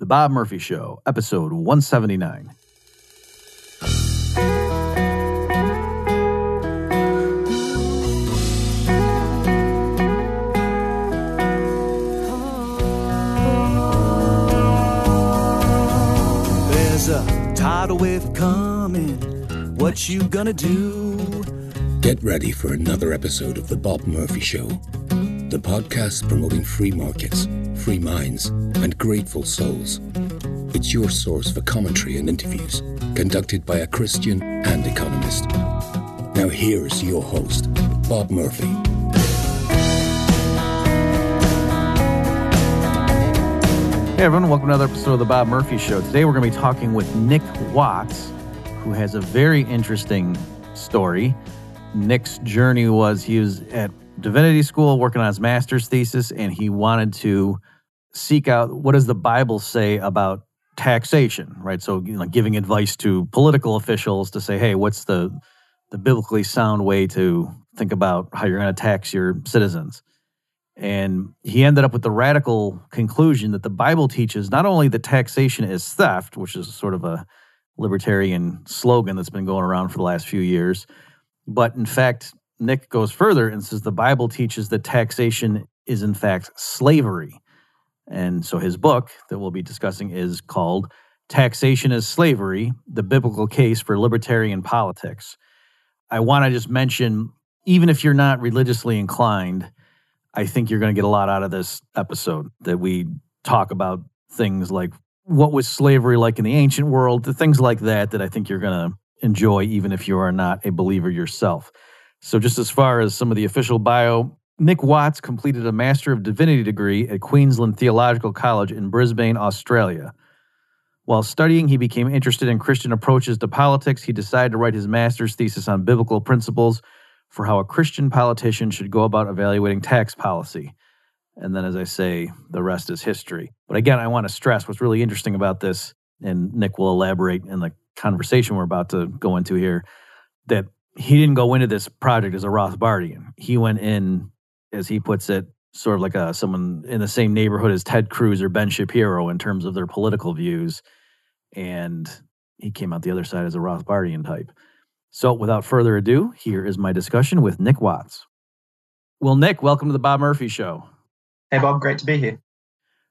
The Bob Murphy Show, episode 179. There's a tidal wave coming. What you gonna do? Get ready for another episode of The Bob Murphy Show, the podcast promoting free markets, free minds, and grateful souls. It's your source for commentary and interviews conducted by a Christian and economist. Now, here's your host, Bob Murphy. Hey everyone, welcome to another episode of the Bob Murphy Show. Today we're going to be talking with Nick Watts, who has a very interesting story. Nick's journey was he was at divinity school working on his master's thesis, and he wanted to seek out what does the Bible say about taxation, right? So, you know, giving advice to political officials to say, hey, what's the the biblically sound way to think about how you're going to tax your citizens? And he ended up with the radical conclusion that the Bible teaches not only that taxation is theft, which is sort of a libertarian slogan that's been going around for the last few years, but in fact, Nick goes further and says the Bible teaches that taxation is in fact slavery. And so his book that we'll be discussing is called Taxation is Slavery The Biblical Case for Libertarian Politics. I want to just mention, even if you're not religiously inclined, I think you're going to get a lot out of this episode that we talk about things like what was slavery like in the ancient world, the things like that, that I think you're going to enjoy, even if you are not a believer yourself. So, just as far as some of the official bio, Nick Watts completed a Master of Divinity degree at Queensland Theological College in Brisbane, Australia. While studying, he became interested in Christian approaches to politics. He decided to write his master's thesis on biblical principles for how a Christian politician should go about evaluating tax policy. And then, as I say, the rest is history. But again, I want to stress what's really interesting about this, and Nick will elaborate in the conversation we're about to go into here, that he didn't go into this project as a Rothbardian. He went in, as he puts it, sort of like a someone in the same neighborhood as Ted Cruz or Ben Shapiro in terms of their political views, and he came out the other side as a Rothbardian type. So, without further ado, here is my discussion with Nick Watts. Well, Nick, welcome to the Bob Murphy Show. Hey, Bob, great to be here.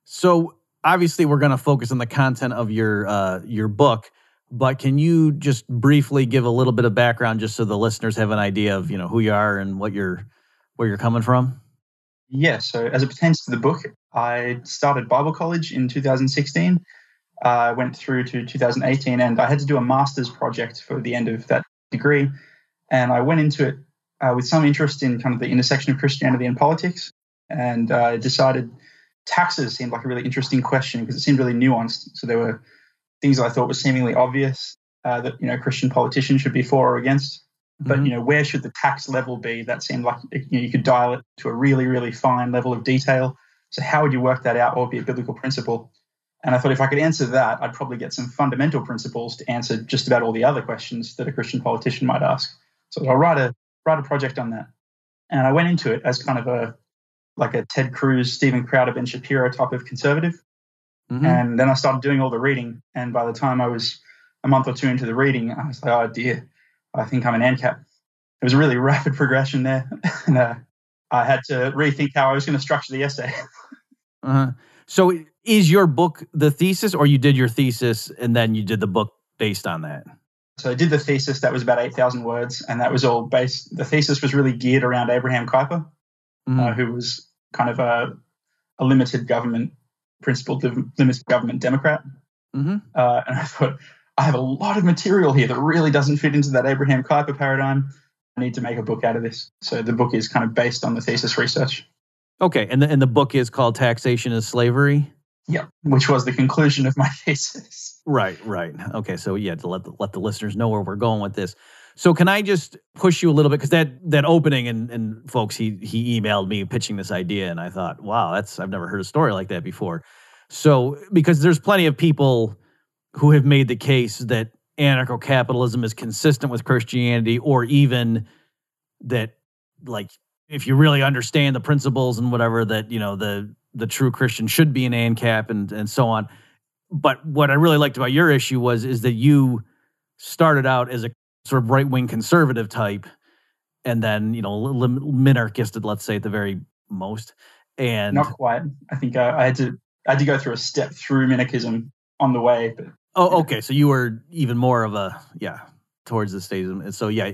So, obviously, we're going to focus on the content of your uh, your book, but can you just briefly give a little bit of background, just so the listeners have an idea of you know who you are and what you're where you're coming from? Yeah. So, as it pertains to the book, I started Bible college in 2016. I uh, went through to 2018, and I had to do a master's project for the end of that degree. And I went into it uh, with some interest in kind of the intersection of Christianity and politics. And I uh, decided taxes seemed like a really interesting question because it seemed really nuanced. So there were things I thought were seemingly obvious uh, that you know Christian politicians should be for or against. But mm-hmm. you know, where should the tax level be? That seemed like you, know, you could dial it to a really, really fine level of detail. So how would you work that out? What would be a biblical principle? And I thought if I could answer that, I'd probably get some fundamental principles to answer just about all the other questions that a Christian politician might ask. So I'll write a write a project on that. And I went into it as kind of a like a Ted Cruz, Steven Crowder, Ben Shapiro type of conservative. Mm-hmm. And then I started doing all the reading. And by the time I was a month or two into the reading, I was like, oh dear, I think I'm an ANCAP. It was a really rapid progression there. and uh, I had to rethink how I was going to structure the essay. uh-huh. So is your book the thesis, or you did your thesis and then you did the book based on that? So I did the thesis that was about eight thousand words, and that was all based. The thesis was really geared around Abraham Kuyper, mm-hmm. uh, who was kind of a, a limited government, principled limited government Democrat. Mm-hmm. Uh, and I thought I have a lot of material here that really doesn't fit into that Abraham Kuyper paradigm. I need to make a book out of this. So the book is kind of based on the thesis research. Okay, and the and the book is called Taxation is Slavery. Yeah, which was the conclusion of my thesis. Right, right. Okay, so yeah, to let the, let the listeners know where we're going with this. So can I just push you a little bit because that that opening and and folks he he emailed me pitching this idea and I thought wow that's I've never heard a story like that before. So because there's plenty of people who have made the case that anarcho capitalism is consistent with Christianity or even that like if you really understand the principles and whatever that you know the the true Christian should be an ANCAP and and so on. but what I really liked about your issue was is that you started out as a sort of right wing conservative type, and then you know lim- minarchisted, let's say at the very most, and Not quite. I think I, I had to I had to go through a step through minarchism on the way, but oh, okay, so you were even more of a yeah towards the statism, and so yeah,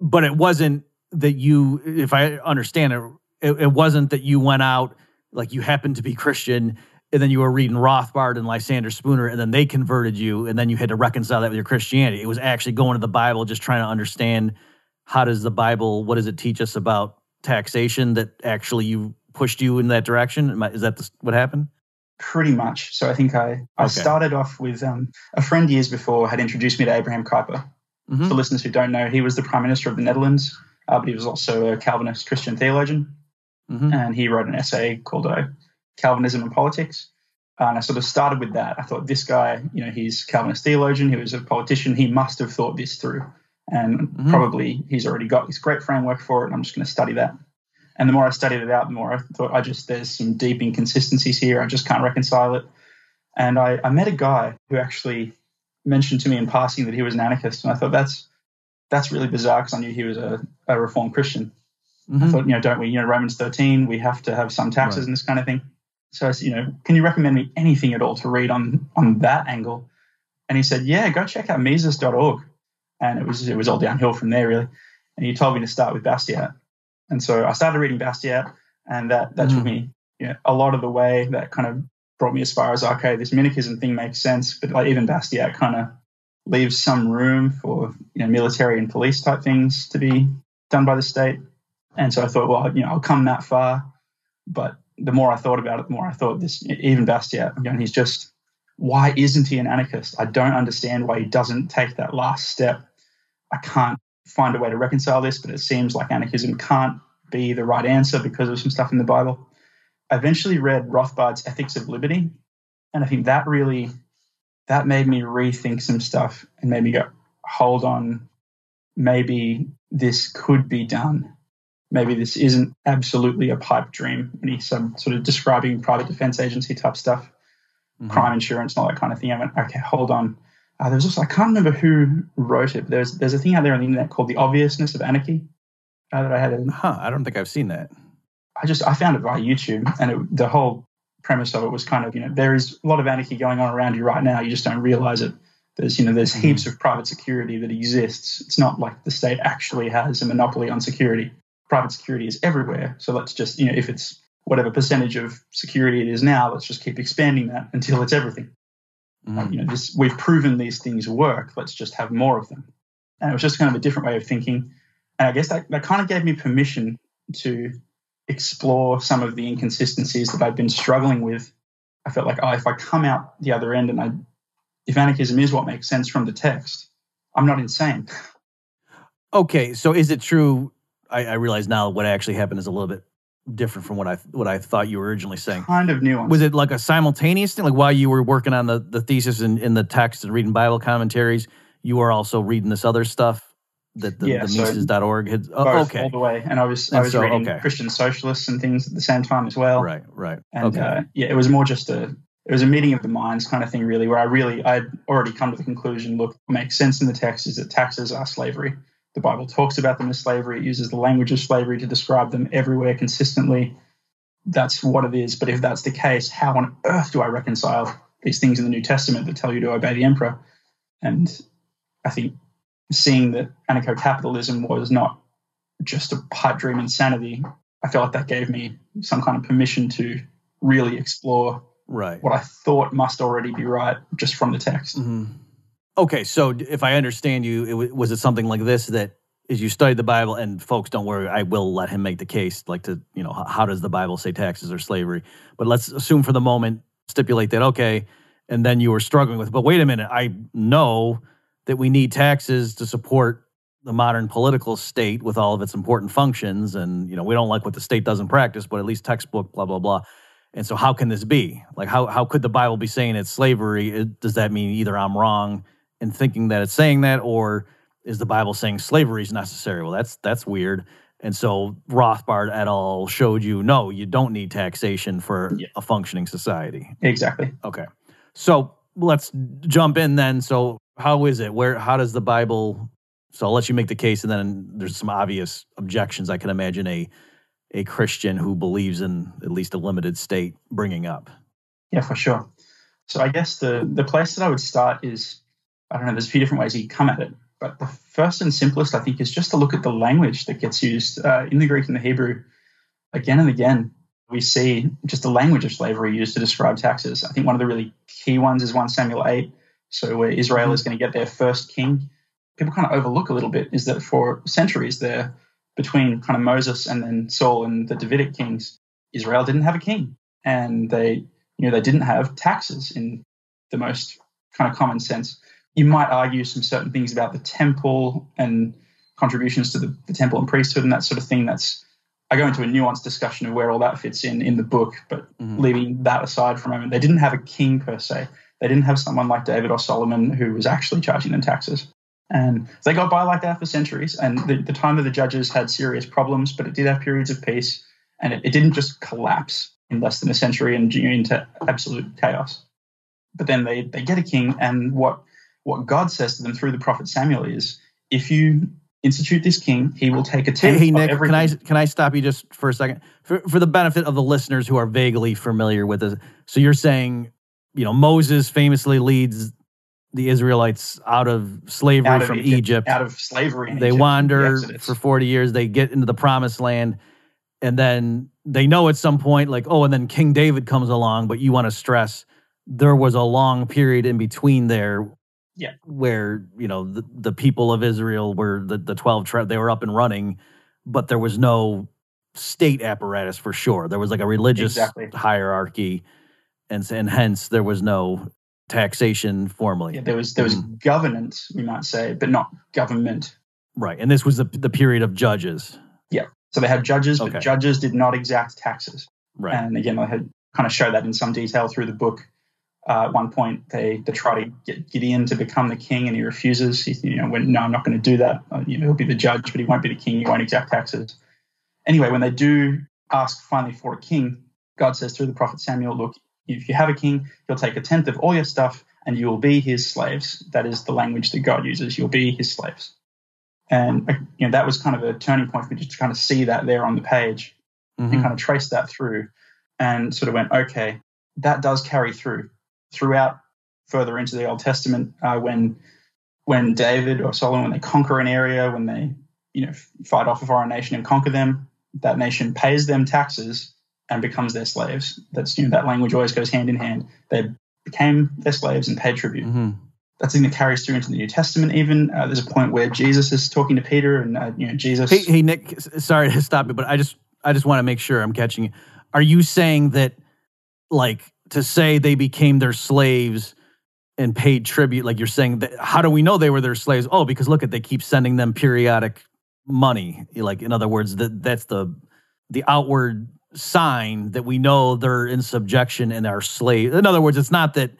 but it wasn't that you, if I understand it, it, it wasn't that you went out like you happened to be Christian and then you were reading Rothbard and Lysander Spooner, and then they converted you, and then you had to reconcile that with your Christianity. It was actually going to the Bible, just trying to understand how does the Bible, what does it teach us about taxation that actually you pushed you in that direction? Is that what happened? Pretty much. So I think I, I Okay. started off with um, a friend years before had introduced me to Abraham Kuyper. Mhm. For listeners who don't know, he was the Prime Minister of the Netherlands, uh, but he was also a Calvinist Christian theologian. Mhm. and he wrote an essay called uh, Calvinism and Politics. Uh, and I sort of started with that. I thought this guy, you know, he's Calvinist theologian, he was a politician, he must have thought this through. And Mhm. probably he's already got this great framework for it, and I'm just going to study that. And the more I studied it out, the more I thought I just, there's some deep inconsistencies here. I just can't reconcile it. And I, I met a guy who actually mentioned to me in passing that he was an anarchist. And I thought that's, that's really bizarre because I knew he was a, a Reformed Christian. I Mhm. thought, you know, don't we, you know, Romans 13, we have to have some taxes Right. and this kind of thing. So I said, you know, can you recommend me anything at all to read on on that angle? And he said, yeah, go check out Mises.org. And it was it was all downhill from there really. And he told me to start with Bastiat. And so I started reading Bastiat, and that that Mhm. took me, you know, a lot of the way. That kind of brought me as far as okay, this minarchism thing makes sense, but like even Bastiat kind of leaves some room for you know military and police type things to be done by the state. And so I thought, well, you know, I'll come that far. But the more I thought about it, the more I thought this, even Bastiat, you know, he's just, why isn't he an anarchist? I don't understand why he doesn't take that last step. I can't find a way to reconcile this, but it seems like anarchism can't be the right answer because of some stuff in the Bible. I eventually read Rothbard's Ethics of Liberty, and I think that really that made me rethink some stuff and made me go, hold on, maybe this could be done. Maybe this isn't absolutely a pipe dream. And he's some sort of describing private defense agency type stuff, Mhm. crime insurance, and all that kind of thing. I went, okay, hold on. Uh, there's also I can't remember who wrote it. But there's there's a thing out there on the internet called the obviousness of anarchy uh, that I had. A, Huh, I don't think I've seen that. I just I found it via YouTube, and it, the whole premise of it was kind of you know there is a lot of anarchy going on around you right now. You just don't realize it. There's you know there's heaps of private security that exists. It's not like the state actually has a monopoly on security. Private security is everywhere. So let's just you know if it's whatever percentage of security it is now, let's just keep expanding that until it's everything. Mhm. you know, this we've proven these things work. Let's just have more of them. And it was just kind of a different way of thinking. And I guess that, that kind of gave me permission to explore some of the inconsistencies that I've been struggling with. I felt like, oh, if I come out the other end and I, if anarchism is what makes sense from the text, I'm not insane. Okay, so is it true? I, I realize now what actually happened is a little bit different from what I what I thought you were originally saying. Kind of nuanced. Was it like a simultaneous thing? Like while you were working on the, the thesis and in the text and reading Bible commentaries, you were also reading this other stuff that the, Yeah, the so Mises.org had. Oh, okay. all the way. And I was I was so, reading okay. Christian socialists and things at the same time as well. Right, right. And okay. uh, yeah, it was more just a it was a meeting of the minds kind of thing, really, where I really I'd already come to the conclusion: look, what makes sense in the text is that taxes are slavery. The Bible talks about them as slavery. It uses the language of slavery to describe them everywhere consistently. That's what it is. But if that's the case, how on earth do I reconcile these things in the New Testament that tell you to obey the emperor? And I think seeing that anarcho-capitalism was not just a pipe dream insanity, I felt like that gave me some kind of permission to really explore right. what I thought must already be right just from the text. hmm Okay, so if I understand you, it, wa- was it something like this that as you studied the Bible, and folks, don't worry, I will let him make the case, like to, you know, how does the Bible say taxes or slavery? But let's assume for the moment, stipulate that, okay, and then you were struggling with, but wait a minute, I know that we need taxes to support the modern political state with all of its important functions. And, you know, we don't like what the state does in practice, but at least textbook, blah, blah, blah. And so, how can this be? Like, how, how could the Bible be saying it's slavery? It- does that mean either I'm wrong in thinking that it's saying that, or is the Bible saying slavery is necessary? Well, that's that's weird. And so Rothbard et al. showed you no, you don't need taxation for Yeah. a functioning society. Exactly. Okay. So let's jump in then. So how is it? Where how does the Bible so I'll let you make the case and then there's some obvious objections I can imagine a a Christian who believes in at least a limited state bringing up. Yeah, for sure. So I guess the the place that I would start is I don't know. There's a few different ways you can come at it, but the first and simplest I think is just to look at the language that gets used uh, in the Greek and the Hebrew again and again. We see just the language of slavery used to describe taxes. I think one of the really key ones is 1 Samuel 8. So where Israel is going to get their first king. People kind of overlook a little bit is that for centuries there, between kind of Moses and then Saul and the Davidic kings, Israel didn't have a king, and they you know they didn't have taxes in the most kind of common sense. You might argue some certain things about the temple and contributions to the, the temple and priesthood and that sort of thing. That's I go into a nuanced discussion of where all that fits in in the book, but mm-hmm. leaving that aside for a moment, they didn't have a king per se. They didn't have someone like David or Solomon who was actually charging them taxes. And they got by like that for centuries. And the, the time of the judges had serious problems, but it did have periods of peace. And it, it didn't just collapse in less than a century and into absolute chaos. But then they, they get a king, and what what God says to them through the prophet Samuel is, if you institute this king, he will take a tenth hey, hey Nick, Can I can I stop you just for a second for for the benefit of the listeners who are vaguely familiar with this? So you're saying, you know, Moses famously leads the Israelites out of slavery out of from Egypt, Egypt, out of slavery. they Egypt, wander the for 40 years. They get into the promised land. And then they know at some point, like, oh, and then King David comes along, but you want to stress there was a long period in between there yeah. where, you know, the, the people of Israel were the, the 12 tribes, they were up and running, but there was no state apparatus for sure. There was like a religious exactly. hierarchy. And, and hence there was no taxation formally. Yeah, there was there was mm. governance, we might say, but not government. Right, and this was the the period of judges. Yeah, so they had judges, okay. but judges did not exact taxes. Right, and again, I had kind of show that in some detail through the book. Uh, at one point, they they try to get Gideon to become the king, and he refuses. He, you know, when no, I'm not going to do that. Uh, you know, he'll be the judge, but he won't be the king. He won't exact taxes. Anyway, when they do ask finally for a king, God says through the prophet Samuel, "Look, if you have a king, he'll take a tenth of all your stuff and you will be his slaves. That is the language that God uses. You'll be his slaves. And you know that was kind of a turning point for me just to kind of see that there on the page mm-hmm. and kind of trace that through and sort of went, okay, that does carry through throughout further into the Old Testament uh, when when David or Solomon when they conquer an area, when they you know fight off a foreign nation and conquer them, that nation pays them taxes and becomes their slaves. That's you know that language always goes hand in hand. They became their slaves and paid tribute. Mm-hmm. That's something that carries through into the New Testament. Even uh, there's a point where Jesus is talking to Peter, and uh, you know Jesus. Hey, hey, Nick, sorry to stop you, but I just I just want to make sure I'm catching you. Are you saying that, like, to say they became their slaves? and paid tribute like you're saying that how do we know they were their slaves oh because look at they keep sending them periodic money like in other words that that's the the outward sign that we know they're in subjection and are slaves. In other words, it's not that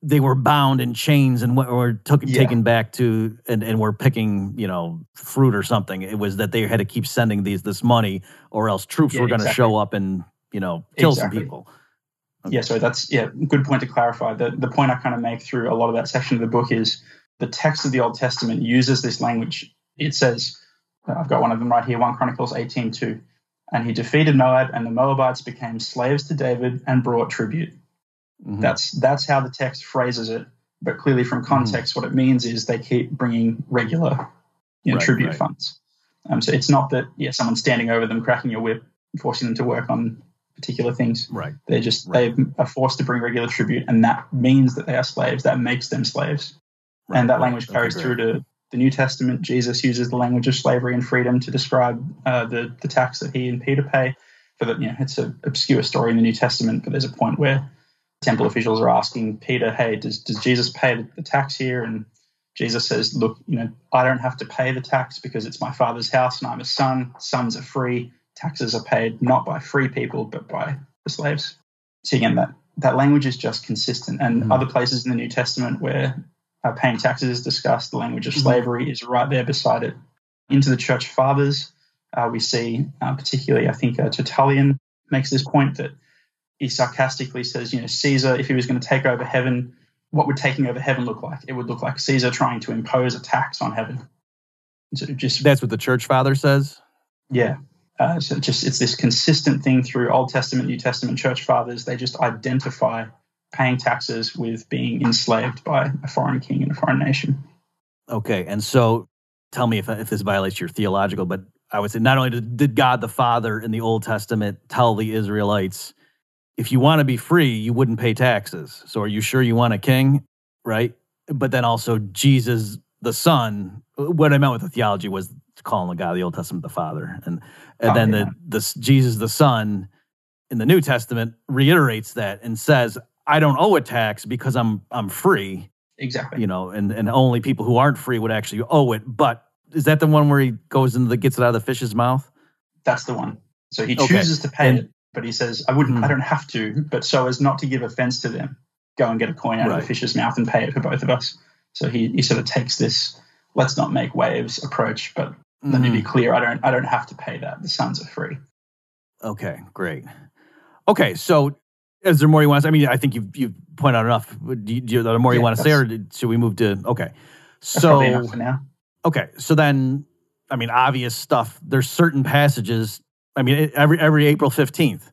they were bound in chains and were took, yeah. taken back to and, and were picking you know fruit or something. It was that they had to keep sending these this money or else troops yeah, were going to exactly. show up and you know kill exactly. some people. Yeah, so that's yeah, good point to clarify. The the point I kind of make through a lot of that section of the book is the text of the Old Testament uses this language. It says, I've got one of them right here, 1 Chronicles 18 2. And he defeated Moab, and the Moabites became slaves to David and brought tribute. Mm-hmm. That's that's how the text phrases it. But clearly, from mm-hmm. context, mm-hmm. what it means is they keep bringing regular, you know, right, tribute right. funds. Um, so it's not that yeah, someone's standing over them, cracking your whip, forcing them to work on particular things. Right. They're just right. they are forced to bring regular tribute, and that means that they are slaves. That makes them slaves, right. and that language carries okay, through to the New Testament, Jesus uses the language of slavery and freedom to describe uh, the the tax that he and Peter pay. For the, you know, it's an obscure story in the New Testament, but there's a point where temple officials are asking Peter, "Hey, does does Jesus pay the tax here?" And Jesus says, "Look, you know, I don't have to pay the tax because it's my Father's house and I'm a son. Sons are free. Taxes are paid not by free people but by the slaves." So again, that that language is just consistent. And mm-hmm. other places in the New Testament where uh, paying taxes is discussed. The language of mm-hmm. slavery is right there beside it. Into the church fathers, uh, we see, uh, particularly, I think uh, Tertullian makes this point that he sarcastically says, you know, Caesar, if he was going to take over heaven, what would taking over heaven look like? It would look like Caesar trying to impose a tax on heaven. So just That's what the church father says. yeah. Uh, so just it's this consistent thing through Old Testament, New Testament church fathers. They just identify paying taxes with being enslaved by a foreign king and a foreign nation. Okay, and so tell me if if this violates your theological, but I would say not only did, did God the Father in the Old Testament tell the Israelites, if you want to be free, you wouldn't pay taxes. So are you sure you want a king, right? But then also Jesus the Son. What I meant with the theology was calling the God of the Old Testament the Father, and and Oh, then yeah. the the Jesus the Son in the New Testament reiterates that and says, I don't owe a tax because I'm I'm free Exactly. you know, and and only people who aren't free would actually owe it. But is that the one where he goes into the gets it out of the fish's mouth? That's the one. So he Okay. chooses to pay And- it, but he says, I wouldn't, Mhm. I don't have to, but so as not to give offense to them, go and get a coin out of the fish's mouth and pay it for both of us. So he, he sort of takes this let's not make waves approach, but let me be Mhm. clear, I don't I don't have to pay that. The sons are free. Okay, great. Okay, so is there more you want to say? I mean, I think you've you've pointed out enough. Do you, do you, there more you Yeah, want to say, or did- should we move to? Okay, so enough for now. Okay, so then, I mean, obvious stuff. There's certain passages. I mean, every every April fifteenth,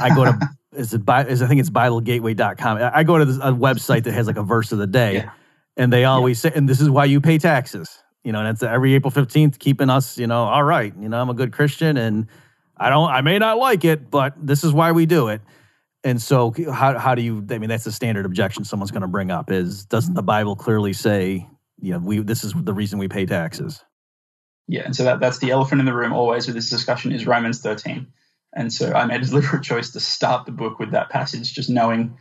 I go to is it Bi- is I think it's BibleGateway.com. I I go to this, a website that has like a verse of the day, Yeah. and they always say, and this is why you pay taxes. You know, and it's every April fifteenth, keeping us, you know, all right. You know, I'm a good Christian, and I don't, I may not like it, but this is why we do it. And so, how how do you? I mean, that's the standard objection someone's going to bring up is doesn't the Bible clearly say, you know, we this is the reason we pay taxes? Yeah, and so that, that's the elephant in the room always with this discussion is Romans 13. And so I made a deliberate choice to start the book with that passage, just knowing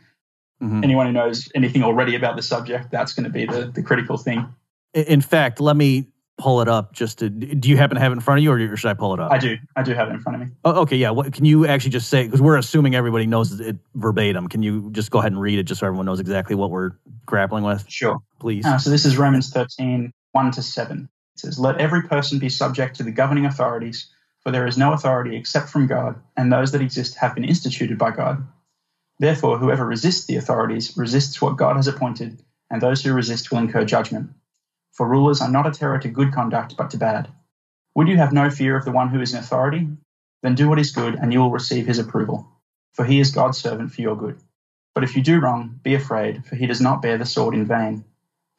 Mhm. anyone who knows anything already about the subject, that's going to be the, the critical thing. In fact, let me pull it up. Just to, do you happen to have it in front of you, or should I pull it up? I do. I do have it in front of me. Oh, okay, yeah. What, can you actually just say because we're assuming everybody knows it verbatim? Can you just go ahead and read it just so everyone knows exactly what we're grappling with, Sure. please? Uh, so this is Romans 13, 1 to 7. It says, Let every person be subject to the governing authorities, for there is no authority except from God, and those that exist have been instituted by God. Therefore, whoever resists the authorities resists what God has appointed, and those who resist will incur judgment. For rulers are not a terror to good conduct, but to bad. Would you have no fear of the one who is in authority? Then do what is good, and you will receive his approval. For he is God's servant for your good. But if you do wrong, be afraid, for he does not bear the sword in vain.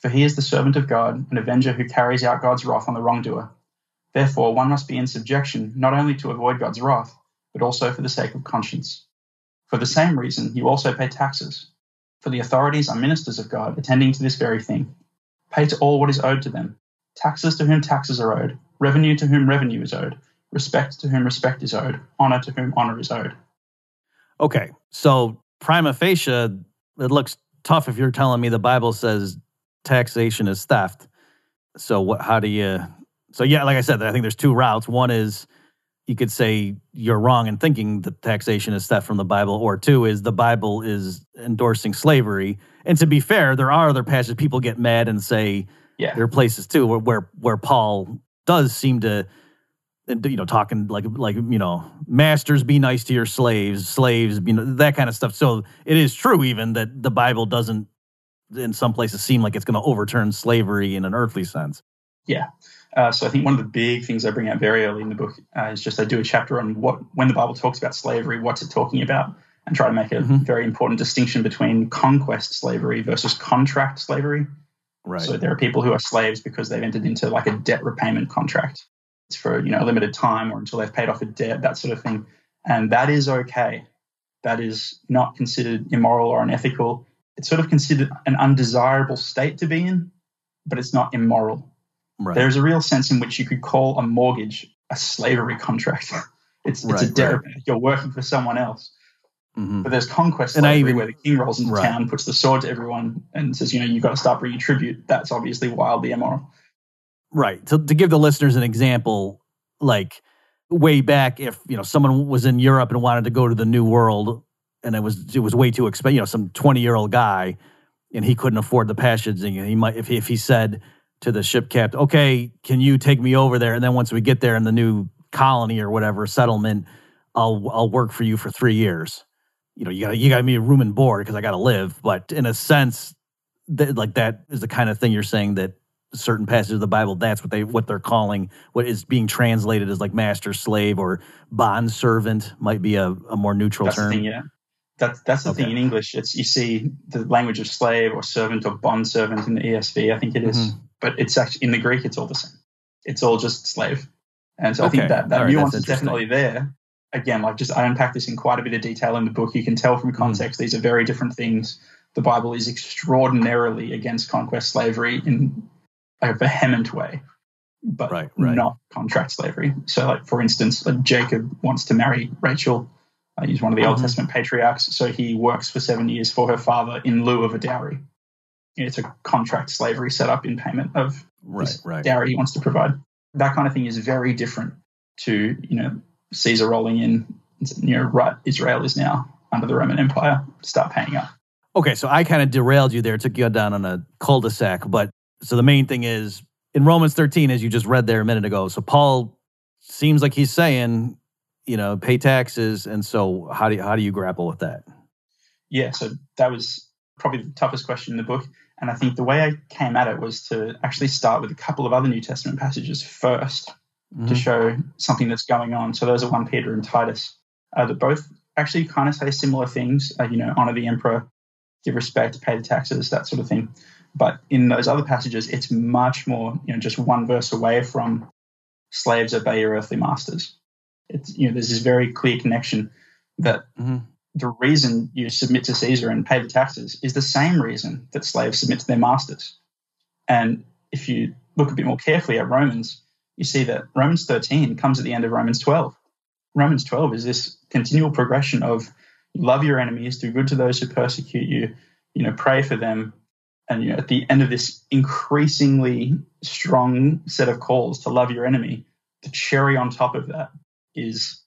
For he is the servant of God, an avenger who carries out God's wrath on the wrongdoer. Therefore, one must be in subjection, not only to avoid God's wrath, but also for the sake of conscience. For the same reason, you also pay taxes. For the authorities are ministers of God, attending to this very thing. Pay to all what is owed to them taxes to whom taxes are owed, revenue to whom revenue is owed, respect to whom respect is owed, honor to whom honor is owed. Okay, so prima facie, it looks tough if you're telling me the Bible says taxation is theft. So what? How do you? So yeah, like I said, I think there's two routes. One is you could say you're wrong in thinking that taxation is theft from the Bible, or two is the Bible is endorsing slavery. And to be fair, there are other passages people get mad and say Yeah. there are places too where where, where Paul does seem to you know talking like like you know masters be nice to your slaves slaves you know that kind of stuff. So it is true even that the bible doesn't in some places seem like it's going to overturn slavery in an earthly sense. Uh, so I think one of the big things I bring out very early in the book uh, is just I do a chapter on what when the Bible talks about slavery, what's it talking about, and try to make a Mhm. very important distinction between conquest slavery versus contract slavery. right So there are people who are slaves because they've entered into like a debt repayment contract. It's for you know a limited time or until they've paid off a debt, that sort of thing, and that is okay. That is not considered immoral or unethical. It's sort of considered an undesirable state to be in, but it's not immoral. right There's a real sense in which you could call a mortgage a slavery contract. It's, it's a debt. right. You're working for someone else. Mhm. But there's conquest And slavery even- where the king rolls into Right. town, puts the sword to everyone, and says, you know, you've got to start bringing tribute. That's obviously wildly immoral. right to, to give the listeners an example like way back if you know someone was in europe and wanted to go to the new world and it was it was way too expensive you know some 20 year old guy and he couldn't afford the passage and he might if he, if he said to the ship captain okay can you take me over there and then once we get there in the new colony or whatever settlement i'll i'll work for you for 3 years you know, you got you got me room and board because I got to live. But in a sense, that like that is the kind of thing you're saying that certain passages of the Bible, that's what they what they're calling what is being translated as like master slave or bond servant might be a, a more neutral that's term. The thing, yeah. That's that's the Okay. thing in English. It's you see the language of slave or servant or bond servant in the ESV. I think it is. Mhm. but it's actually in the Greek. It's all the same. It's all just slave. And so I think that that right, nuance is definitely there. Again, like just I unpack this in quite a bit of detail in the book. You can tell Mm. from context these are very different things. The Bible is extraordinarily against conquest slavery in a vehement way, but Right, right. not contract slavery. So, like for instance, like Jacob wants to marry Rachel. Uh, he's one of the Old Mhm. Testament patriarchs, so he works for seven years for her father in lieu of a dowry. It's a contract slavery set up in payment of Right, this right. dowry he wants to provide. That kind of thing is very different to you know Caesar rolling in. You know, right? Israel is now under the Roman Empire. Start paying up. Okay, so I kind of derailed you there, took you down on a cul-de-sac. But so the main thing is in Romans 13, as you just read there a minute ago. So Paul seems like he's saying, you know, pay taxes, and so how do you, how do you grapple with that? Yeah, so that was probably the toughest question in the book. And I think the way I came at it was to actually start with a couple of other New Testament passages first to Mhm. show something that's going on. So those are 1 Peter and Titus uh, that both actually kind of say similar things, uh, you know, honor the emperor, give respect, pay the taxes, that sort of thing. But in those other passages, it's much more, you know, just one verse away from slaves obey your earthly masters. It's, you know, there's this very clear connection that Mhm. the reason you submit to Caesar and pay the taxes is the same reason that slaves submit to their masters. And if you look a bit more carefully at Romans, you see that Romans 13 comes at the end of Romans 12. Romans 12 is this continual progression of love your enemies, do good to those who persecute you, you know, pray for them. And you know, at the end of this increasingly strong set of calls to love your enemy, the cherry on top of that is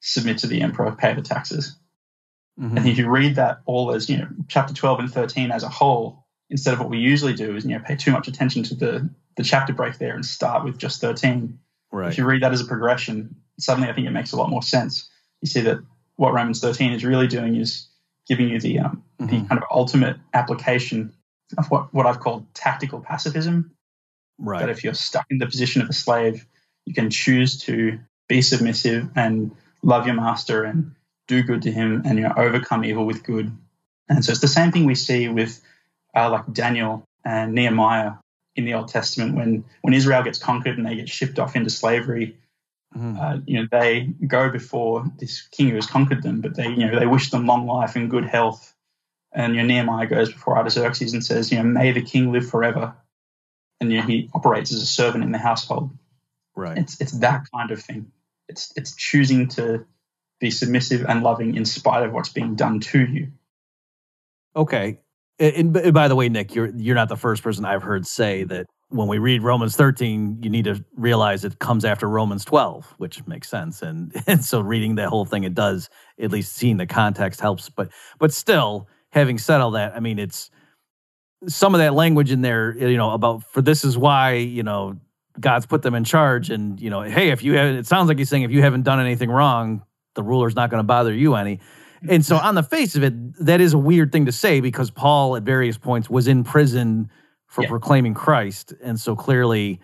submit to the emperor, pay the taxes. Mhm. And if you read that all as, you know, chapter 12 and 13 as a whole, instead of what we usually do is, you know, pay too much attention to the, the chapter break there and start with just 13. Right. If you read that as a progression, suddenly I think it makes a lot more sense. You see that what Romans 13 is really doing is giving you the, um, the Mhm. kind of ultimate application of what, what I've called tactical pacifism, Right. that if you're stuck in the position of a slave, you can choose to be submissive and love your master and do good to him and you know overcome evil with good. And so it's the same thing we see with uh, like Daniel and Nehemiah in the Old Testament when when Israel gets conquered and they get shipped off into slavery. Mhm. Uh, you know they go before this king who has conquered them, but they you know they wish them long life and good health. And you know, Nehemiah goes before Artaxerxes and says, you know, may the king live forever. And you know, he operates as a servant in the household. Right. It's it's that kind of thing. It's it's choosing to be submissive and loving in spite of what's being done to you. Okay. And, and by the way, Nick, you're you're not the first person I've heard say that when we read Romans 13, you need to realize it comes after Romans 12, which makes sense. And and so reading that whole thing, it does at least seeing the context helps. But but still, having said all that, I mean, it's some of that language in there, you know, about for this is why you know God's put them in charge, and you know, hey, if you have, it sounds like he's saying if you haven't done anything wrong, the ruler's not going to bother you any. And so, on the face of it, that is a weird thing to say because Paul, at various points, was in prison for Yeah. proclaiming Christ, and so clearly,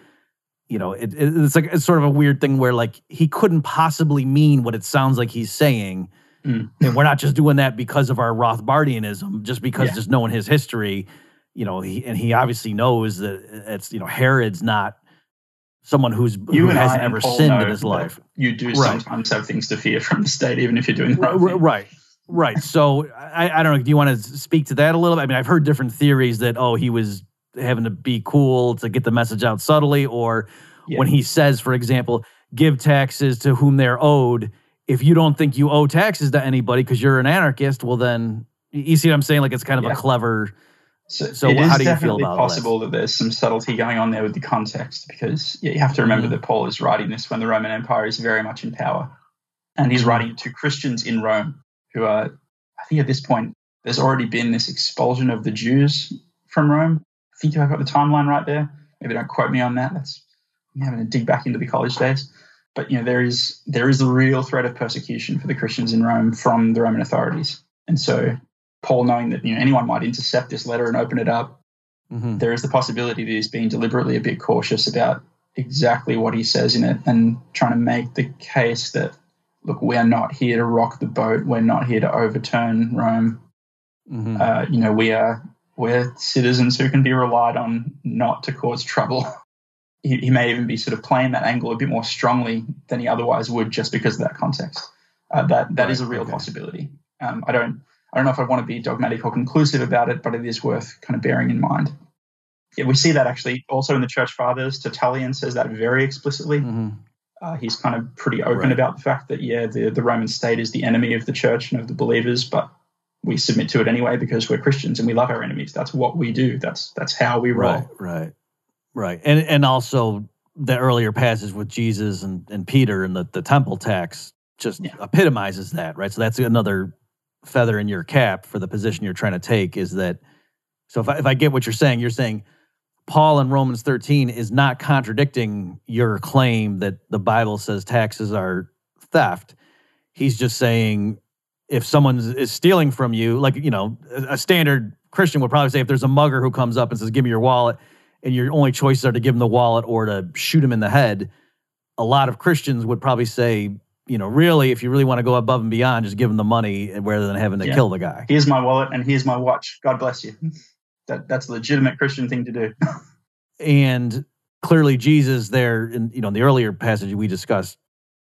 you know, it, it- it's like it's sort of a weird thing where like he couldn't possibly mean what it sounds like he's saying, Mm. and we're not just doing that because of our Rothbardianism, just because Yeah. just knowing his history, you know, he, and he obviously knows that it's you know Herod's not someone who's You who hasn't I ever sinned in his life. You do Right. sometimes have things to fear from the state, even if you're doing the Right, right thing. Right. So I, I don't know. Do you want to speak to that a little bit? I mean, I've heard different theories that oh, he was having to be cool to get the message out subtly, or Yeah. when he says, for example, give taxes to whom they're owed. If you don't think you owe taxes to anybody because you're an anarchist, well then you see what I'm saying? Like it's kind of Yeah. a clever. So, So it how is do you feel definitely possible that there's some subtlety going on there with the context because you have to remember Mhm. that Paul is writing this when the Roman Empire is very much in power. And he's Mhm. writing it to Christians in Rome who are, I think at this point, there's already been this expulsion of the Jews from Rome. I think I've got the timeline right there. Maybe don't quote me on that. That's I'm having to dig back into the college days. But you know, there is there is a real threat of persecution for the Christians in Rome from the Roman authorities. And so Paul, knowing that you know anyone might intercept this letter and open it up, Mhm. there is the possibility that he's being deliberately a bit cautious about exactly what he says in it and trying to make the case that look, we're not here to rock the boat, we're not here to overturn Rome. Mhm. Uh, you know, we are we're citizens who can be relied on not to cause trouble. He, he may even be sort of playing that angle a bit more strongly than he otherwise would, just because of that context. Uh, that that is a real okay. possibility. Um, I don't I don't know if I want to be dogmatic or conclusive about it, but it is worth kind of bearing in mind. Yeah, we see that actually also in the Church Fathers. Tertullian says that very explicitly. Mhm. Uh, he's kind of pretty open Right. about the fact that yeah, the the Roman state is the enemy of the church and of the believers, but we submit to it anyway because we're Christians and we love our enemies. That's what we do. That's that's how we roll. Right, right, right, and and also the earlier passage with Jesus and, and Peter and the, the temple tax just Yeah. epitomizes that, right? So that's another feather in your cap for the position you're trying to take. Is that so? If I, if I get what you're saying, you're saying Paul in Romans 13 is not contradicting your claim that the Bible says taxes are theft. He's just saying if someone is stealing from you, like you know, a standard Christian would probably say, if there's a mugger who comes up and says, "Give me your wallet," and your only choices are to give him the wallet or to shoot him in the head, a lot of Christians would probably say, you know, really, if you really want to go above and beyond, just give him the money rather than having to Yeah. kill the guy. Here's my wallet and here's my watch. God bless you. That that's a legitimate Christian thing to do. and clearly jesus there in you know in the earlier passage we discussed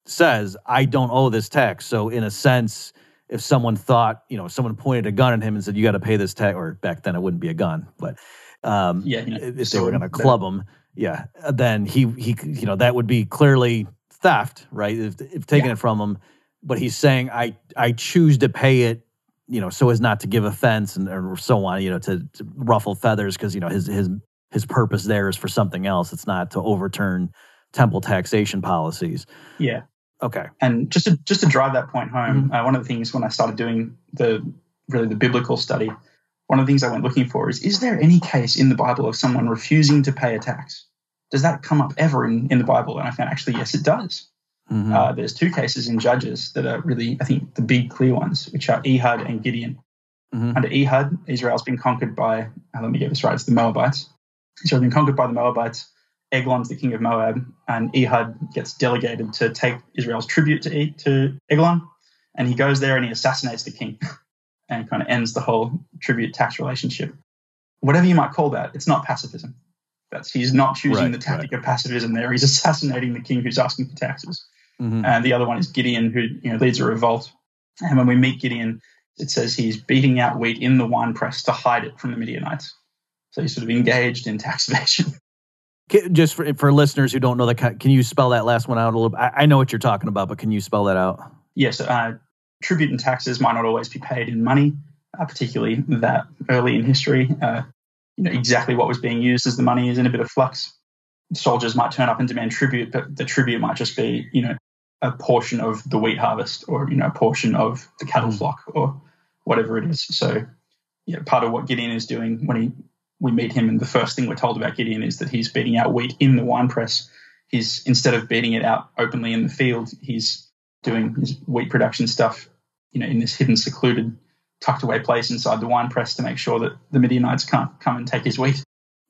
says i don't owe this tax so in a sense if someone thought you know someone pointed a gun at him and said you got to pay this tax or back then it wouldn't be a gun but um Yeah, you know, if they were going to that- club him yeah then he he you know that would be clearly theft right if, if taking Yeah. it from him but he's saying i i choose to pay it you know so as not to give offense and or so on you know to, to ruffle feathers because you know his his his purpose there is for something else it's not to overturn temple taxation policies Yeah. okay And just to just to drive that point home, Mm-hmm. uh, one of the things when I started doing the really the biblical study, one of the things I went looking for is is there any case in the Bible of someone refusing to pay a tax? Does that come up ever in, in the Bible? And I found actually yes, it does. Mhm. Uh, there's two cases in Judges that are really, I think, the big clear ones, which are Ehud and Gideon. Mhm. Under Ehud, Israel's been conquered by, uh, let me get this right, it's the Moabites. Israel's been conquered by the Moabites. Eglon's the king of Moab, and Ehud gets delegated to take Israel's tribute to, E- to Eglon. And he goes there and he assassinates the king and kind of ends the whole tribute tax relationship. Whatever you might call that, it's not pacifism. That's he's not choosing Right, the tactic of pacifism there. He's assassinating the king who's asking for taxes Mhm. and the other one is Gideon, who you know leads a revolt. And when we meet Gideon, it says he's beating out wheat in the wine press to hide it from the Midianites. So he's sort of engaged in tax evasion. Just for, for listeners who don't know that can you spell that last one out a little bit I, I know what you're talking about but can you spell that out yes, uh, tribute and taxes might not always be paid in money, uh, particularly that early in history. Uh, you know exactly what was being used as the money is in a bit of flux. Soldiers might turn up and demand tribute, but the tribute might just be you know a portion of the wheat harvest or you know a portion of the cattle Mhm. flock or whatever it is. So yeah, part of what Gideon is doing when he we meet him, and the first thing we're told about Gideon is that he's beating out wheat in the wine press. He's instead of beating it out openly in the field, he's doing his wheat production stuff, you know, in this hidden, secluded, tucked away place inside the wine press to make sure that the Midianites can't come and take his wheat.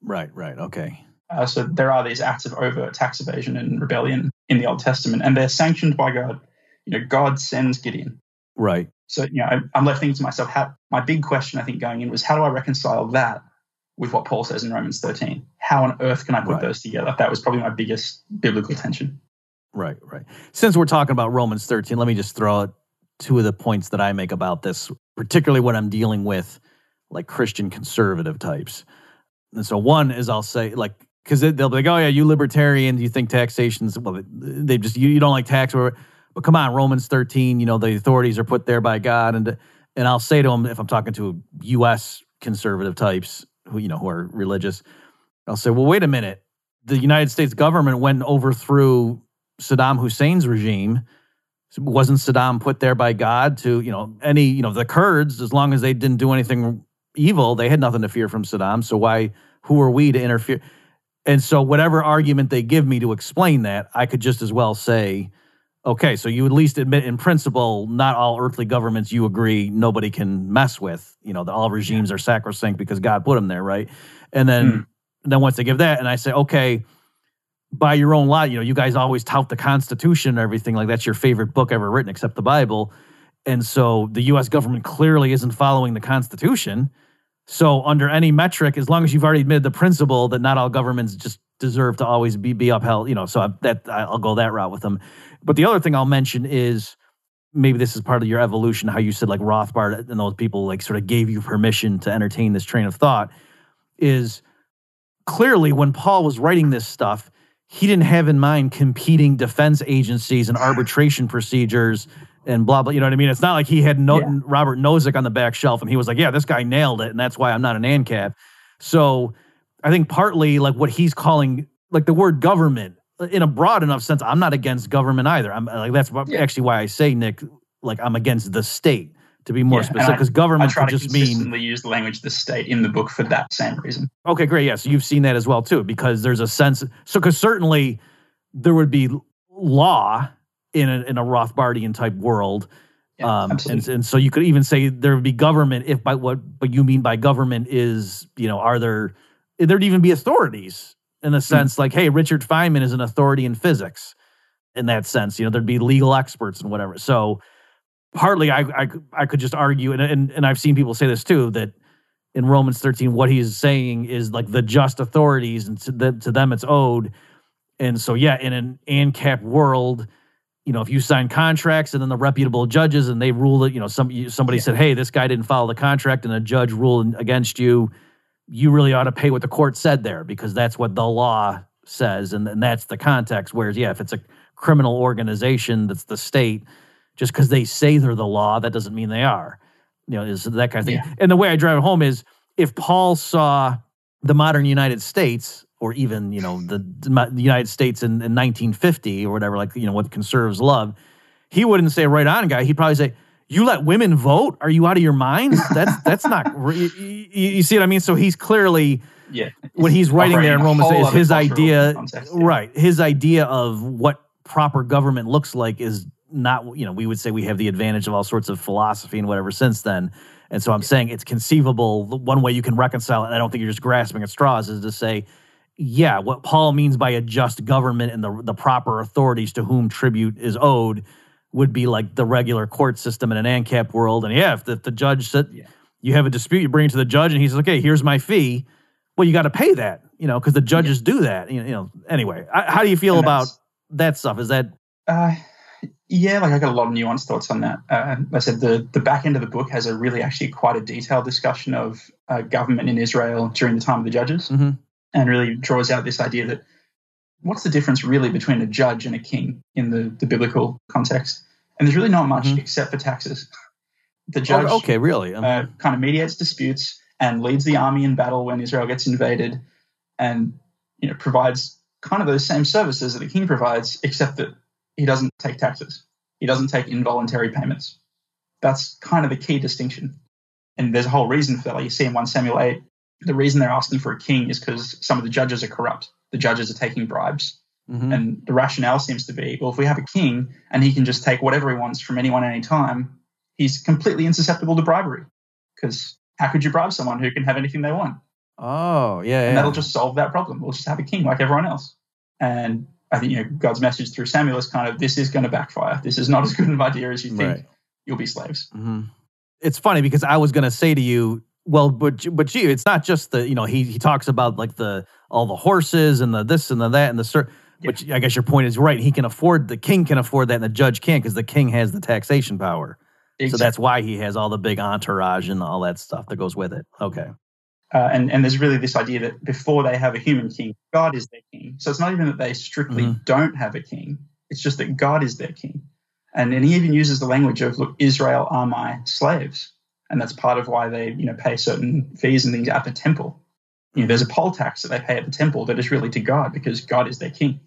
right right okay Uh, so there are these acts of overt tax evasion and rebellion in the Old Testament, and they're sanctioned by God. You know, God sends Gideon. right So, you know, I- I'm left thinking to myself, how, my big question, I think, going in was how do I reconcile that with what Paul says in Romans 13? How on earth can I put Right. those together? That was probably my biggest biblical tension. Right, right. Since we're talking about Romans 13, let me just throw out two of the points that I make about this, particularly when I'm dealing with like Christian conservative types. And so one is I'll say like because they'll be like, oh yeah, you libertarians, you think taxation's well, they just you, you don't like tax, or but come on, Romans 13, you know the authorities are put there by God, and and I'll say to them if I'm talking to U.S. conservative types who you know who are religious, I'll say, well, wait a minute, the United States government went and overthrew Saddam Hussein's regime. Wasn't Saddam put there by God to, you know, any, you know, the Kurds, as long as they didn't do anything evil, they had nothing to fear from Saddam. So why, who are we to interfere? And so, whatever argument they give me to explain that, I could just as well say, Okay, so you at least admit in principle, not all earthly governments you agree nobody can mess with. You know, that all regimes are sacrosanct because God put them there, right? And then, Hmm. then once they give that, and I say, okay, by your own law, you know, you guys always tout the Constitution and everything like that's your favorite book ever written, except the Bible. And so the U.S. government clearly isn't following the Constitution. So under any metric, as long as you've already admitted the principle that not all governments just deserve to always be be upheld, you know, so I, that I'll go that route with them. But the other thing I'll mention is maybe this is part of your evolution, how you said like Rothbard and those people like sort of gave you permission to entertain this train of thought. Is clearly when Paul was writing this stuff, he didn't have in mind competing defense agencies and arbitration procedures and blah blah. You know what I mean? It's not like he had no, Yeah. Robert Nozick on the back shelf and he was like, "Yeah, this guy nailed it," and that's why I'm not an ANCAP. So I think partly like what he's calling like the word government uh, in a broad enough sense. I'm not against government either. I'm uh, like that's Yeah. actually why I say Nick like I'm against the state to be more Yeah, specific I- because I government try could to just mean consistently use the language the state in the book for that same reason. Okay, great. Yes, you've seen that as well too, because there's a sense. So, because certainly there would be law in a, in a Rothbardian type world, Yeah, um, and and so you could even say there would be government if by what what you mean by government is you know are there there'd even be authorities in a sense like hey Richard Feynman is an authority in physics in that sense you know there'd be legal experts and whatever. So partly I I, I could just argue and, and and I've seen people say this too that in Romans 13 what he's saying is like the just authorities and to, the, to them it's owed. And so yeah in an ANCAP world you know, if you sign contracts and then the reputable judges and they rule that, you know, some somebody Yeah. said, "Hey, this guy didn't follow the contract," and a judge ruled against you, you really ought to pay what the court said there because that's what the law says, and, and that's the context. Whereas, yeah, if it's a criminal organization that's the state, just because they say they're the law, that doesn't mean they are. You know, is that kind of thing. Yeah. And the way I drive it home is if Paul saw the modern United States, or even you know the, the United States in, in 1950 or whatever, like you know what conservatives love, he wouldn't say right on, guy. He'd probably say, "You let women vote? Are you out of your mind? That's that's not. You, you see what I mean? So he's clearly Yeah. when he's writing there in Romans is his idea, context, yeah. right? His idea of what proper government looks like is not. You know, we would say we have the advantage of all sorts of philosophy and whatever since then. And so I'm saying it's conceivable. One way you can reconcile it, and I don't think you're just grasping at straws, is to say, yeah, what Paul means by a just government and the the proper authorities to whom tribute is owed would be like the regular court system in an ANCAP world. And yeah, if the, if the judge said Yeah. you have a dispute, you bring it to the judge, and he says, okay, here's my fee. Well, you got to pay that, you know, because the judges do that. You know. Anyway, I, how do you feel about that stuff? Is that Uh, yeah, like I got a lot of nuanced thoughts on that. Uh, I said the the back end of the book has a really actually quite a detailed discussion of uh, government in Israel during the time of the judges, Mhm. And really draws out this idea that what's the difference really between a judge and a king in the the biblical context? And there's really not much Mhm. except for taxes. The judge oh, okay? Really? Um, uh, kind of mediates disputes and leads the army in battle when Israel gets invaded, and you know provides kind of those same services that the king provides, except that he doesn't take taxes. He doesn't take involuntary payments. That's kind of the key distinction. And there's a whole reason for that. Like you see in 1 Samuel 8, the reason they're asking for a king is because some of the judges are corrupt. The judges are taking bribes. mhm. And the rationale seems to be well, if we have a king and he can just take whatever he wants from anyone anytime, he's completely insusceptible to bribery. Because how could you bribe someone who can have anything they want? Oh, yeah, And yeah. that'll just solve that problem. We'll just have a king like everyone else. And I think you know God's message through Samuel is kind of this is going to backfire. This is not as good an idea as you think. Right. You'll be slaves. hmm It's funny because I was going to say to you, well, but but gee, it's not just the you know he he talks about like the all the horses and the this and the that and the cer- But I guess your point is right. He can afford the king can afford that, and the judge can't because the king has the taxation power. So that's why he has all the big entourage and all that stuff that goes with it. Okay. Uh, and, and there's really this idea that before they have a human king, God is their king. So it's not even that they strictly Mhm. don't have a king, it's just that God is their king. And, and he even uses the language of, look, Israel are my slaves. And that's part of why they you know, pay certain fees and things at the temple. You know, there's a poll tax that they pay at the temple that is really to God because God is their king.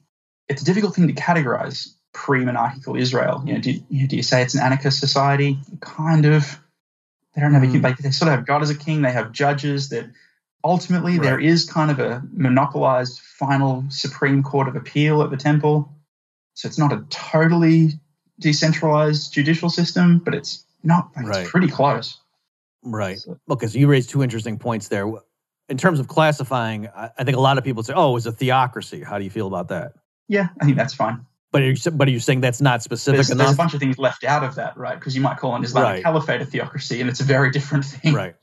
It's a difficult thing to categorize pre-monarchical Israel. You know, do, you know, do you say it's an anarchist society? Kind of. They don't have a king. Mm. Like they sort of have God as a king. They have judges that ultimately there Right. is kind of a monopolized final supreme court of appeal at the temple. So it's not a totally decentralized judicial system, but it's not. Like, Right. It's pretty close. Right. So- Okay, so you raised two interesting points there. In terms of classifying, I think a lot of people say, "Oh, it's a theocracy." How do you feel about that? Yeah, I think that's fine. But are you, but are you saying that's not specific There's, there's a bunch of things left out of that, right? Because you might call an Islamic Right. caliphate a theocracy, and it's a very different thing. right.